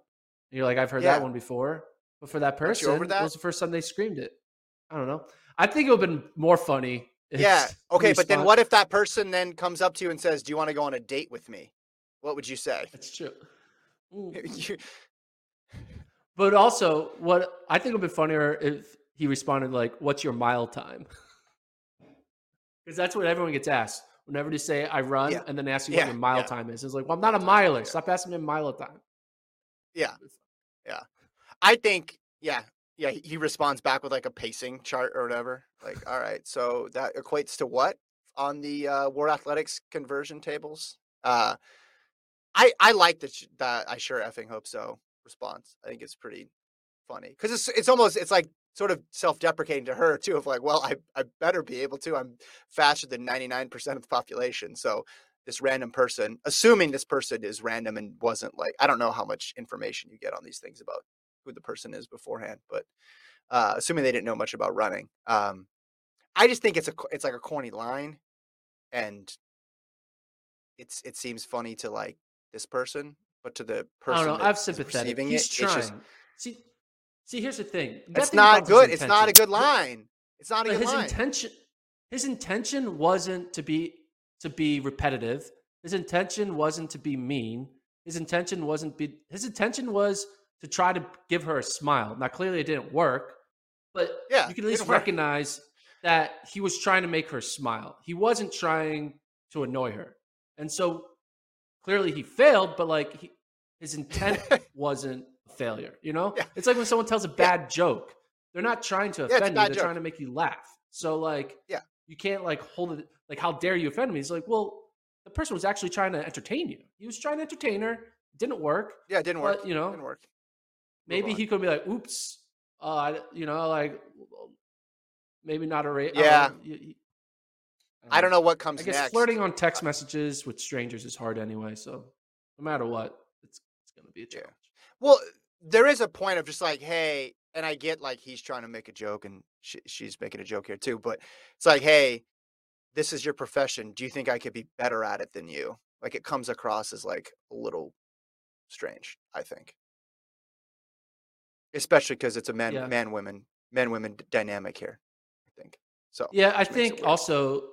you're like, I've heard Yeah. that one before. But for that person, over it that? was the first time they screamed it. I don't know. I think it would have been more funny. [laughs] if Yeah. Okay, but then what if that person then comes up to you and says, "Do you want to go on a date with me?" What would you say? That's true. [laughs] But also, what I think would be funnier if he responded like, "What's your mile time?" [laughs] Because that's what everyone gets asked whenever they say "I run," Yeah. and then ask you Yeah, what your mile yeah. time is. It's like, "Well, I'm not a miler. Stop asking me mile time." Yeah. Yeah. I think, yeah, yeah. He he responds back with like a pacing chart or whatever. Like, all right, so that equates to what on the uh, World Athletics conversion tables? Uh, I I like that that I sure effing hope so response. I think it's pretty funny because it's it's almost it's like sort of self-deprecating to her too of like well I I better be able to I'm faster than 99% of the population so this random person assuming this person is random and wasn't like I don't know how much information you get on these things about who the person is beforehand but uh assuming they didn't know much about running um I just think it's a it's like a corny line and it's it seems funny to like this person but to the person I don't know. I'm sympathetic. He's it, trying. just See, see, here's the thing. It's not good. It's not a good line. It's not a But good his line. intention, his intention wasn't to be to be repetitive. His intention wasn't to be mean. His intention wasn't be. His intention was to try to give her a smile. Now, clearly, it didn't work, but Yeah, you can at least work. recognize that he was trying to make her smile. He wasn't trying to annoy her, and so clearly he failed. But like he, his intent [laughs] wasn't failure. You know, Yeah. it's like when someone tells a bad joke. They're not trying to offend you. They're joke. trying to make you laugh. So like, Yeah. you can't like hold it. Like, how dare you offend me? It's like, well, the person was actually trying to entertain you. He was trying to entertain her. Didn't work. yeah, it didn't work. You know, didn't work. Maybe on. he could be like, "Oops, uh, you know, like maybe not a rate." Yeah. I don't know what comes I guess next. flirting on text messages with strangers is hard anyway. So no matter what, it's it's going to be a Yeah. Well, there is a point of just like, hey, and I get like he's trying to make a joke and she, she's making a joke here too, but it's like, hey, this is your profession. Do you think I could be better at it than you? Like it comes across as like a little strange, I think. Especially because it's a man, Yeah. man, women, men, women dynamic here. I think so. Yeah, I which makes it think also,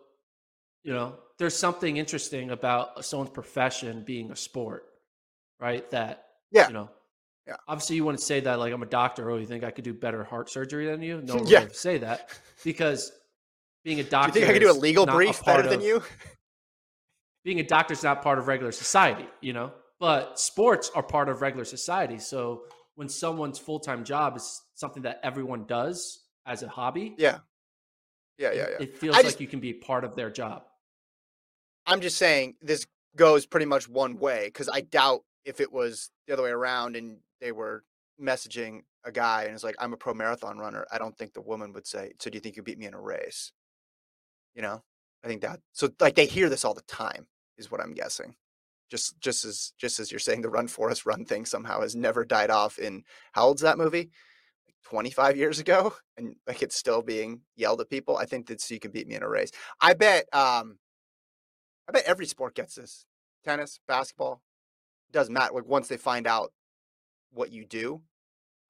you know, there's something interesting about someone's profession being a sport, right? That Yeah. you know, Yeah. Obviously, you wouldn't say that like I'm a doctor. Oh, you think I could do better heart surgery than you? No [laughs] one Yeah. would say that because being a [laughs] Do doctor. you think I could do a legal brief part better than you? [laughs] being a doctor is not part of regular society, you know, but sports are part of regular society. So when someone's full time job is something that everyone does as a hobby, Yeah. Yeah, yeah, yeah. it feels I like you can be part of their job. I'm just saying this goes pretty much one way because I doubt if it was the other way around and they were messaging a guy and it's like, I'm a pro marathon runner. I don't think the woman would say, So do you think you beat me in a race? You know? I think that so like they hear this all the time, is what I'm guessing. Just just as just as you're saying the run Forrest run thing somehow has never died off in how old's that movie? Like 25 years ago, [laughs] and like it's still being yelled at people. I think that so you can beat me in a race. I bet um I bet every sport gets this. Tennis, basketball, doesn't matter. Like once they find out what you do,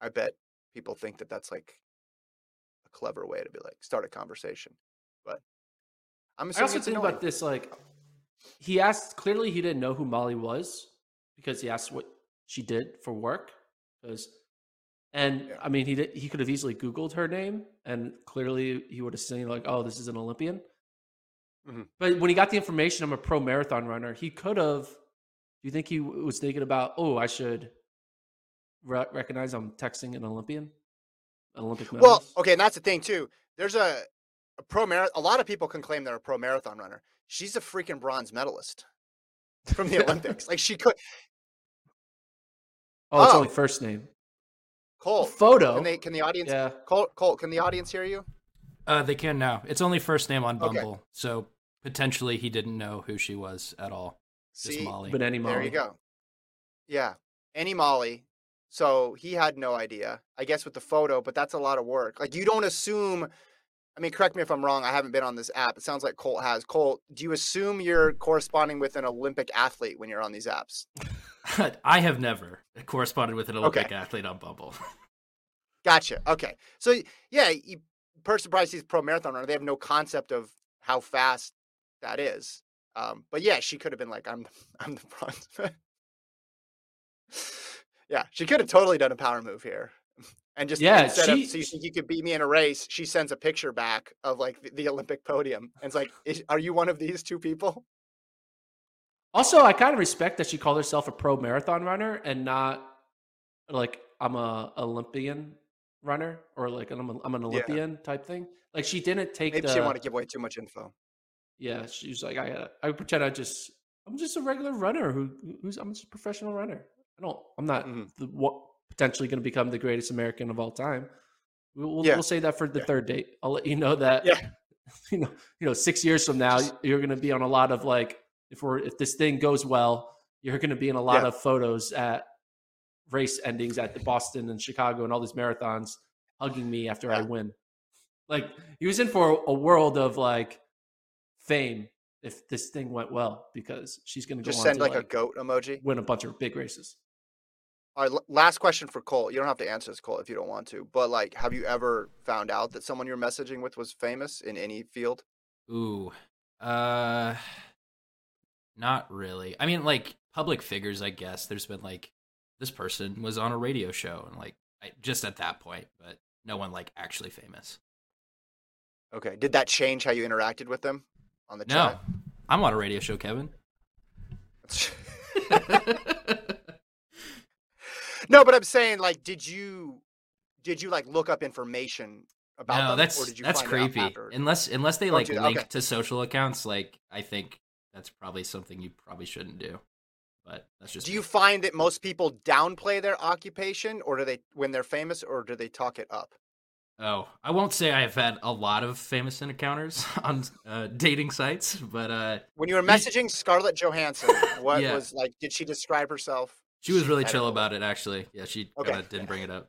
I bet people think that that's like a clever way to be like start a conversation. But I'm I also think annoying. about this like he asked clearly he didn't know who Molly was because he asked what she did for work because and Yeah. I mean he did, he could have easily googled her name and clearly he would have seen like oh this is an Olympian. Mhm. But when he got the information I'm a pro marathon runner, he could have do you think he w- was thinking about oh I should re- recognize I'm texting an Olympian? An Olympic Well, okay, and that's the thing too. There's a, a pro marathon. A lot of people can claim they're a pro marathon runner. She's a freaking bronze medalist from the [laughs] Olympics. Like she could. oh, it's oh. only first name. Cole, Photo. can they? Can the audience? yeah. Cole, Cole, can the audience hear you? Uh, they can now. It's only first name on Okay. Bumble, so potentially he didn't know who she was at all. Just See, Molly. But any Molly. There you go. Yeah. Any Molly. So he had no idea, I guess, with the photo, but that's a lot of work. Like, you don't assume, I mean, correct me if I'm wrong. I haven't been on this app. It sounds like Colt has. Colt, do you assume you're corresponding with an Olympic athlete when you're on these apps? [laughs] I have never corresponded with an Olympic Okay. athlete on Bumble. [laughs] Gotcha. Okay. So, yeah, you, person probably sees pro marathon runner. They have no concept of how fast that is. Um, but yeah, she could have been like, I'm, [laughs] I'm the bronze. yeah, she could have totally done a power move here. And just Yeah, instead she- of so you think you could beat me in a race, she sends a picture back of like the, the Olympic podium, and it's like, is, "Are you one of these two people?" Also, I kind of respect that she called herself a pro marathon runner and not like I'm a Olympian runner or like I'm, a, I'm an Olympian type thing. Like she didn't take Maybe the she didn't want to give away too much info. Yeah. She was like I gotta, I pretend I just I'm just a regular runner who who's I'm just a professional runner. I don't I'm not Mhm. the, what potentially going to become the greatest American of all time. We'll, we'll, Yeah. we'll say that for the Yeah. third date. I'll let you know that. Yeah. [laughs] you know, you know, six years from now, you're going to be on a lot of like, if we're if this thing goes well, you're going to be in a lot of photos at race endings at the Boston and Chicago and all these marathons, hugging me after I win. Like he was in for a world of like fame if this thing went well because she's going to go Just on send to like, like a goat emoji. win a bunch of big races. All right, last question for Cole. You don't have to answer this, Cole, if you don't want to. But like, have you ever found out that someone you're messaging with was famous in any field? Ooh. Uh not really. I mean like public figures, I guess. There's been like this person was on a radio show and like I, just at that point, but no one like actually famous. Okay. Did that change how you interacted with them on the No. I'm on a radio show, Kevin. [laughs] no, but I'm saying like, did you did you like look up information about no, them, that's or did you that's find it out creepy. Unless unless they like link Okay. to social accounts, like I think that's probably something you probably shouldn't do. But that's just Do me. you find that most people downplay their occupation, or do they when they're famous, or do they talk it up? Oh, I won't say I have had a lot of famous encounters [laughs] on uh, dating sites, but uh, When you were messaging Scarlett Johansson, what Yeah. was like? Did she describe herself? she was really chill about it. Actually, yeah, she Okay. kinda didn't bring it up.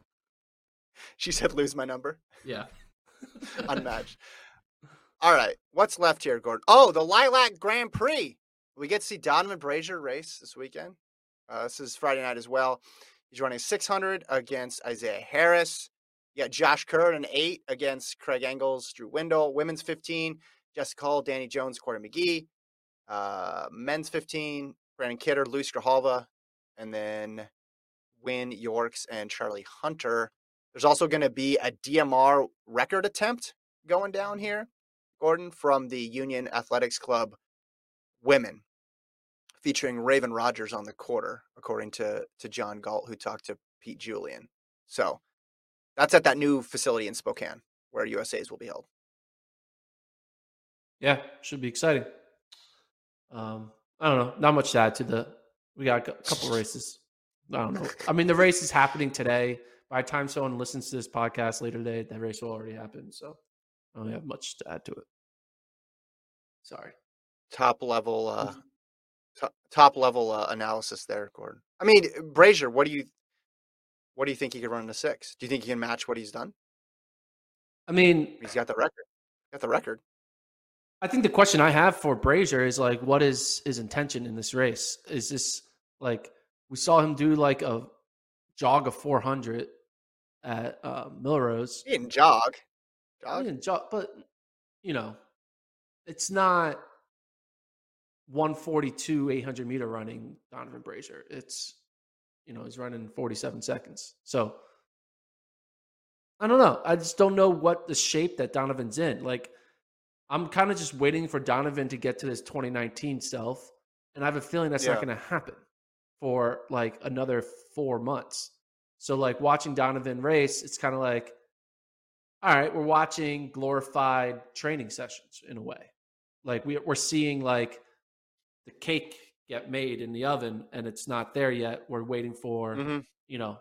She said, "Lose my number." Yeah, [laughs] Unmatched. All right, what's left here, Gordon? Oh, the Lilac Grand Prix. We get to see Donovan Brazier race this weekend. Uh, this is Friday night as well. He's running 600 against Isaiah Harris. Got Josh Kerr an eight against Craig Engels, Drew Windle. Women's 15, Jessica Hull, Dani Jones, Cory McGee. Uh, men's 15, Brandon Kidder, Luis Grijalva, and then Win Yorks and Charlie Hunter. There's also going to be a DMR record attempt going down here, Gordon, from the Union Athletics Club women, featuring Raevyn Rogers on the quarter, according to to John Galt, who talked to Pete Julian. So that's at that new facility in Spokane where USA's will be held. Yeah, should be exciting. Um, I don't know. Not much to add to the. We got a couple [laughs] races. I don't know. I mean, the race is happening today. By the time someone listens to this podcast later today, the race will already happen. So I don't have much to add to it. Sorry. Top level, uh, top, top level uh, analysis there, Gordon. I mean, Brazier, what do you, what do you think he could run in a six? Do you think he can match what he's done? I mean, He's got the record. Got the record. I think the question I have for Brazier is like, what is his intention in this race? Is this like we saw him do like a jog of 400 at uh, Millrose? He didn't jog. He Jog. didn't jog, but you know, it's not 142 800 meter running Donovan Brazier. It's you know he's running 47 seconds. So I don't know. I just don't know what the shape that Donovan's in. Like I'm kind of just waiting for Donovan to get to his 2019 self, and I have a feeling that's not going to happen for like another four months. So like watching Donovan race, it's kind of like, all right, we're watching glorified training sessions in a way. Like we, we're seeing like the cake get made in the oven, and it's not there yet. We're waiting for Mhm. you know,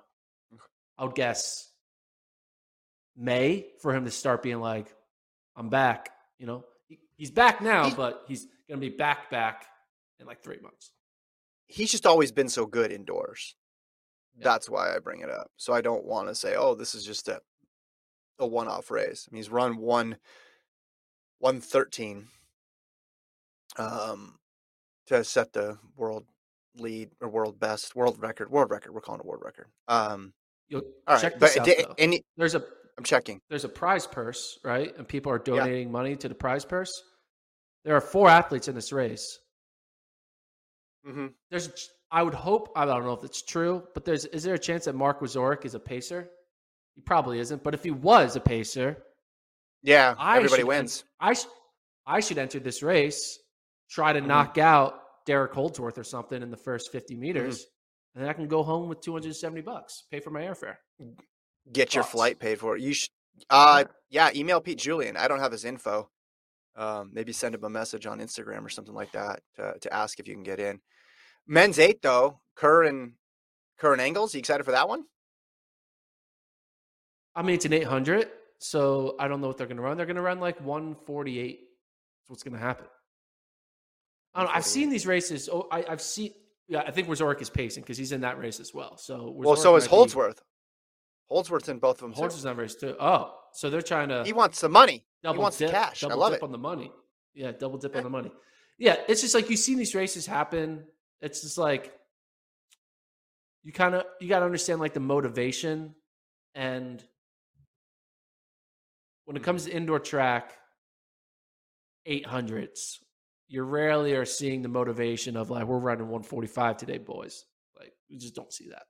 I would guess May for him to start being like, I'm back. You know, he, he's back now, He- but he's going to be back, back in like three months. He's just always been so good indoors. Yeah. That's why I bring it up. So I don't want to say, oh, this is just a a one off race. I mean, he's run one one thirteen um to set the world lead or world best world record world record we're calling it world record um You'll all right check but this out, di- though. any There's a i'm checking there's a prize purse, right? And people are Yeah. donating money to the prize purse. There are four athletes in this race. hmm There's, I would hope, I don't know if it's true, but there's, is there a chance that Mark Wieczorek is a pacer? He probably isn't, but if he was a pacer, yeah I everybody should wins I I should enter this race, try to Mhm. knock out Derek Holdsworth or something in the first 50 Mm-hmm. meters, and then I can go home with 270 bucks, pay for my airfare. get your flight paid for you should uh yeah email pete julian i don't have his info um maybe send him a message on instagram or something like that to, to ask if you can get in men's eight though kerr and kerr and engels you excited for that one I mean, it's an 800, so I don't know what they're going to run. They're going to run like 148. That's what's going to happen. I don't know. I've seen these races. Oh, I, I've seen. Yeah, I think Wieczorek is pacing because he's in that race as well. So well so is might be- holdsworth holdsworth's in both of them. Holdsworth's in race too. Oh, so they're trying to he wants the money double he wants dip, the cash i love dip it on the money. Yeah, double dip Yeah. on the money. Yeah, it's just like you've seen these races happen. It's just like you kind of you got to understand like the motivation and when it comes mm-hmm. to indoor track 800s you rarely are seeing the motivation of like we're running 145 today boys. Like we just don't see that.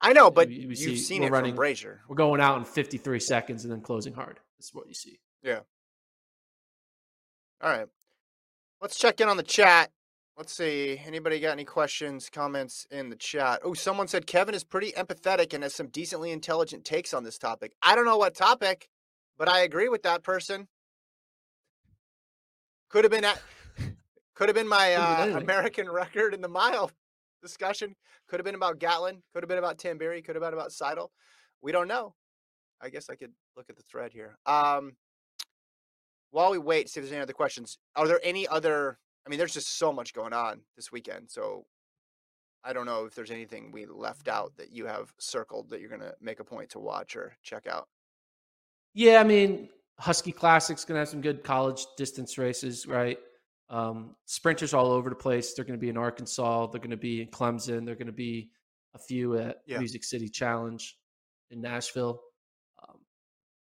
I know but we- we you've seen it running- from brazier. we're going out in 53 seconds and then closing hard. That's what you see. Yeah. all right. Let's check in on the chat. Let's see anybody got any questions comments in the chat? Oh someone said kevin is pretty empathetic and has some decently intelligent takes on this topic. I don't know what topic but i agree with that person. Could have been at could have been my uh, american [laughs] record in the mile discussion could have been about gatlin could have been about tamberi could have been about seidel we don't know I guess I could look at the thread here. Um, while we wait, see if there's any other questions. Are there any other? I mean, there's just so much going on this weekend, so I don't know if there's anything we left out that you have circled that you're gonna make a point to watch or check out. Yeah, I mean, Husky Classic's going to have some good college distance races, right? Um, sprinters all over the place. They're going to be in Arkansas. They're going to be in Clemson. They're going to be a few at Yeah. Music City Challenge in Nashville. Um,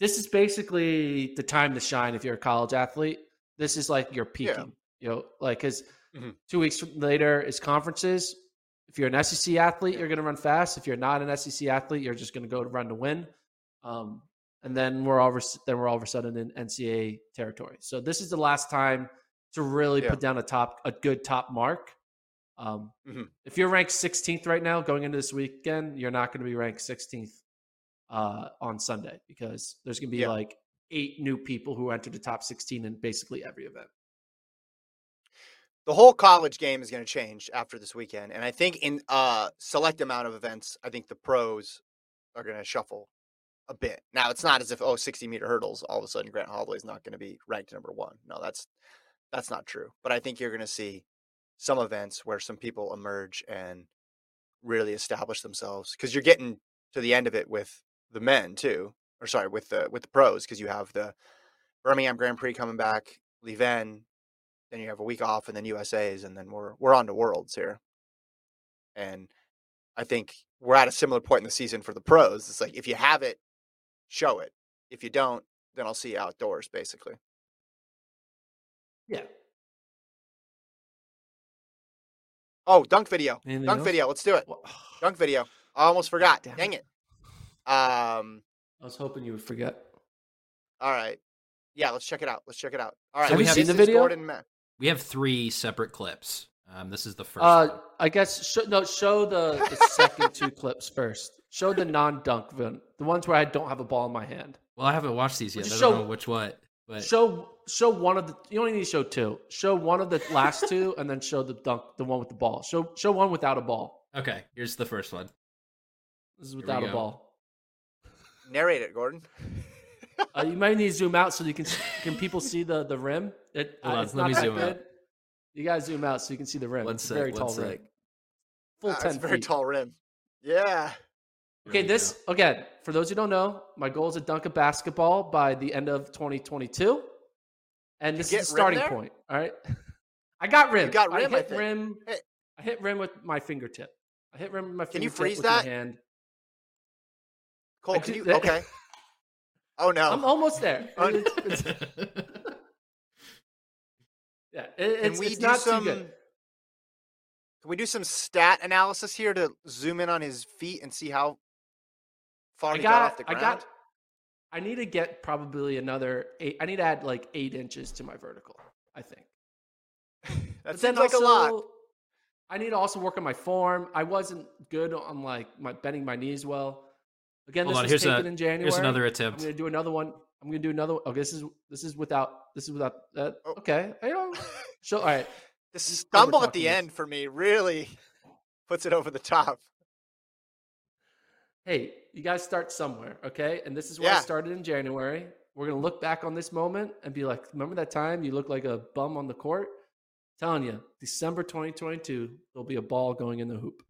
this is basically the time to shine if you're a college athlete. This is like you're Yeah. you know, like because Mhm. two weeks later is conferences. If you're an SEC athlete, you're going to run fast. If you're not an SEC athlete, you're just going to go to run to win. Um, and then we're all then we're all of a sudden in NCAA territory. So this is the last time to really Yeah. put down a top a good top mark. Um, Mhm. If you're ranked 16th right now going into this weekend, you're not going to be ranked 16th uh, on Sunday because there's going to be Yeah. like eight new people who enter the top 16 in basically every event. the whole college game is going to change after this weekend and i think in a select amount of events i think the pros are going to shuffle a bit now it's not as if oh 60 meter hurdles all of a sudden grant holloway is not going to be ranked number one no that's that's not true but i think you're going to see some events where some people emerge and really establish themselves because you're getting to the end of it with the men too or sorry with the with the pros because you have the birmingham grand prix coming back Liévin, then you have a week off and then USA's and then we're we're on to worlds here. And I think we're at a similar point in the season for the pros. It's like if you have it, show it. If you don't, then I'll see you outdoors basically. Oh, dunk video. Anything dunk else? video. Let's do it. [sighs] Dunk video. I almost [sighs] forgot. damn Dang it. it. Um I was hoping you would forget. all right. Yeah, let's check it out. Let's check it out. All right. Have you this seen the is video? Gordon Ma- We have three separate clips. Um, this is the first. Uh, one. I guess sh- no. Show the, the second two clips first. Show the non-dunk one, the ones where I don't have a ball in my hand. Well, I haven't watched these yet. Just I don't show- know which what. But Show show one of the. You only need to show two. Show one of the last [laughs] two, and then show the dunk, the one with the ball. Show show one without a ball. okay, here's the first one. This is without a go. ball. narrate it, Gordon. Uh, you might need to zoom out so you can can people [laughs] see the the rim. It, Hold uh, on, it's let not me that zoom out. You gotta zoom out so you can see the rim. One It's a sec, very one tall sec. rim. Full Ah, ten it's a very feet. tall rim. Yeah. Okay, this again for those who don't know, my goal is to dunk a basketball by the end of 2022, and this is the starting point. All right, [laughs] I got rim. got rim, I hit think. rim. Hey. I hit rim with my fingertip. I hit rim with my Can you fingertip freeze with that? my hand. Cole, can you okay. Oh no. I'm almost there. [laughs] It's- it's- [laughs] yeah, it- Can it's, we it's do not some? too good. Can we do some stat analysis here to zoom in on his feet and see how far I got, got, off the I got. I need to get probably another eight. I need to add like eight inches to my vertical. I think. that [laughs] But seems like a lot. I need to also work on my form. I wasn't good on like my bending my knees well. Again, Hold this on, was here's a- in January. Here's another attempt. I'm gonna do another one. I'm gonna do another. Okay, oh, this is this is without this is without that. Oh. Okay, I know. [laughs] So all right, The Just stumble at the this. end for me really [laughs] puts it over the top. hey, you guys start somewhere, okay? And this is where I started in January. We're gonna look back on this moment and be like, remember that time you looked like a bum on the court? telling you, December 2022, there'll be a ball going in the hoop.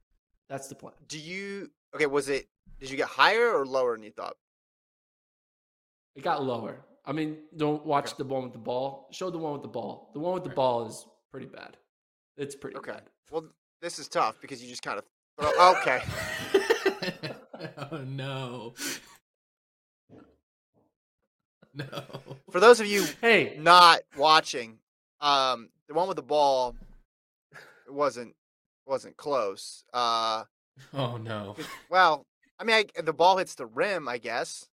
That's the plan. Do you okay? Was it? Did you get higher or lower than you thought? It got lower. I mean, don't watch Okay. the one with the ball. Show the one with the ball. The one with the ball is pretty bad. It's pretty Okay. bad. Well, this is tough because you just kind of. Throw, okay. [laughs] oh [laughs] no. [laughs] No. For those of you Hey, not watching, um, the one with the ball wasn't wasn't close. Uh, [laughs] Oh no. well, I mean, I, the ball hits the rim, I guess.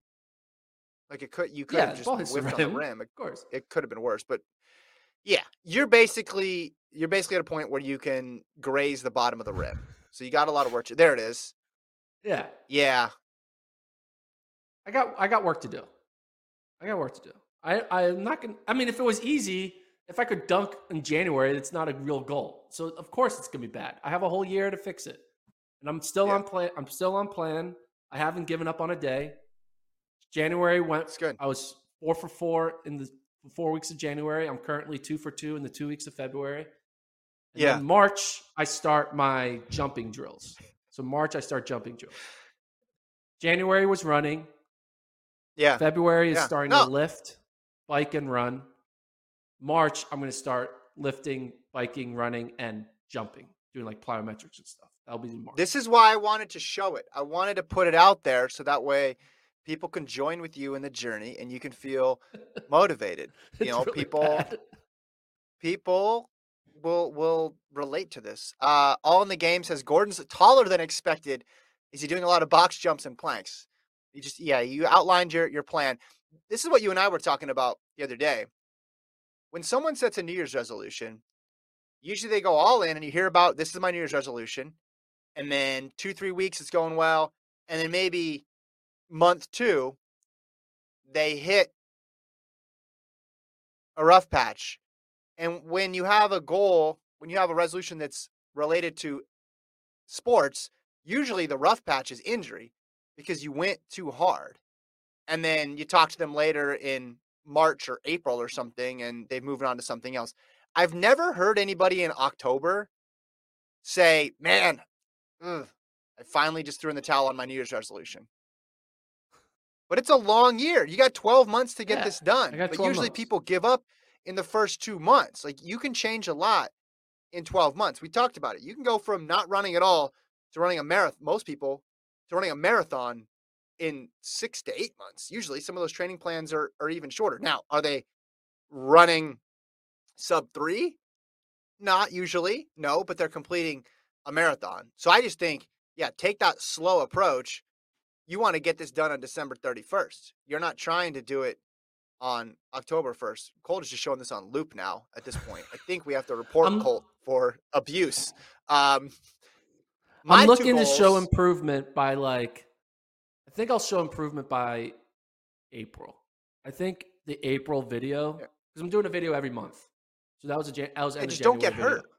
Like it could, you could Yeah, have just hits the on the rim. rim. Of course. it could have been worse, but yeah, you're basically you're basically at a point where you can graze the bottom of the rim. So you got a lot of work. To, there it is. Yeah. Yeah, I got I got work to do. I got work to do. I I'm not gonna. I mean, if it was easy, if I could dunk in January, it's not a real goal. So of course it's gonna be bad. I have a whole year to fix it, and I'm still Yeah. on plan. I'm still on plan. I haven't given up on a day. January went. That's good. I was four for four in the four weeks of January. I'm currently two for two in the two weeks of February. And Yeah. March, I start my jumping drills. So March, I start jumping drills. January was running. Yeah. February is Yeah. starting No. to lift, bike, and run. March, I'm going to start lifting, biking, running, and jumping, doing like plyometrics and stuff. That'll be March. This is why I wanted to show it. I wanted to put it out there so that way people can join with you in the journey and you can feel motivated. [laughs] You know, really people bad. people will will relate to this. Uh all in the game says Gordon's taller than expected. Is he doing a lot of box jumps and planks? You just yeah, you outlined your your plan. This is what you and I were talking about the other day. When someone sets a New Year's resolution, usually they go all in and you hear about this is my New Year's resolution. And then two, three weeks it's going well. And then maybe month two, they hit a rough patch. And when you have a goal, when you have a resolution that's related to sports, usually the rough patch is injury because you went too hard. And then you talk to them later in March or April or something and they've moved on to something else. I've never heard anybody in October say, man, ugh, I finally just threw in the towel on my New Year's resolution. But it's a long year. You got 12 months to get Yeah, this done. But usually months. people give up in the first two months. Like you can change a lot in 12 months. We talked about it. You can go from not running at all to running a marathon. Most people to running a marathon in six to eight months. Usually some of those training plans are, are even shorter. Now, are they running sub three? Not usually, no, but they're completing a marathon. So I just think, yeah, take that slow approach. You want to get this done on December 31st. You're not trying to do it on October 1st. Colt is just showing this on loop now at this point. I think we have to report I'm- Colt for abuse. Um, I'm looking to show improvement by like, I think I'll show improvement by April. I think the April video Yeah. because I'm doing a video every month. So that was a that was Yeah, of just don't get January hurt.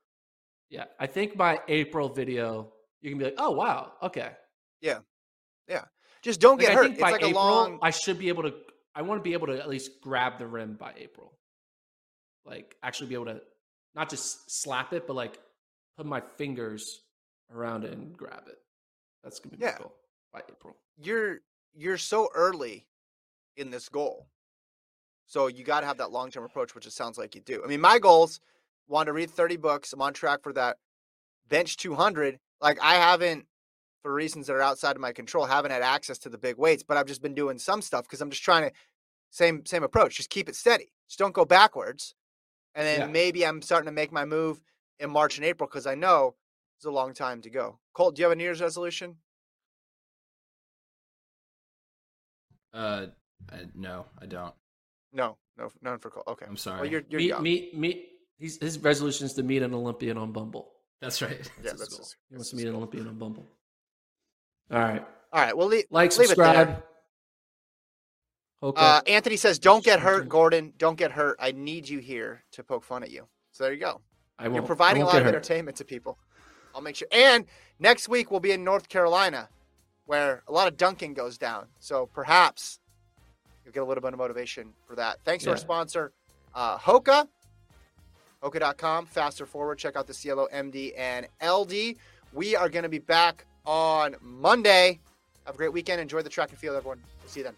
Yeah, I think by April video you can be like, oh wow, okay. Yeah. Yeah. Just don't Like, get I hurt. think It's by like April a long. I should be able to. I want to be able to at least grab the rim by April. Like actually be able to not just slap it, but like put my fingers around it and grab it. That's gonna be Yeah. my goal by April. you're you're so early in this goal. So you got to have that long-term approach, which it sounds like you do. I mean, my goals want to read 30 books. I'm on track for that. Bench 200. Like I haven't, for reasons that are outside of my control, haven't had access to the big weights, but I've just been doing some stuff because I'm just trying to same same approach. Just keep it steady. Just don't go backwards. And then Yeah. maybe I'm starting to make my move in March and April because I know it's a long time to go. Colt, do you have a New Year's resolution? Uh, I, no, I don't. No, no, none for Colt. Okay. I'm sorry. Well, you're you're meet, young. meet, meet. He's, his resolution is to meet an Olympian on Bumble. That's right. [laughs] Yeah, that's goal. his- he wants to his meet an. Olympian on Bumble. All right, All right. Well, leave, like, leave subscribe. Hoka. Uh, Anthony says, "Don't get hurt, Gordon. Don't get hurt. I need you here to poke fun at you." So there you go. I You're providing a lot of entertainment to people. I'll make sure. And next week we'll be in North Carolina, where a lot of dunking goes down. So perhaps you'll get a little bit of motivation for that. Thanks to our sponsor, uh, Hoka. Hoka.com. Faster forward. Check out the Cielo, MD, and LD. We are going to be back on Monday. Have a great weekend. Enjoy the track and field, everyone. We'll see you then.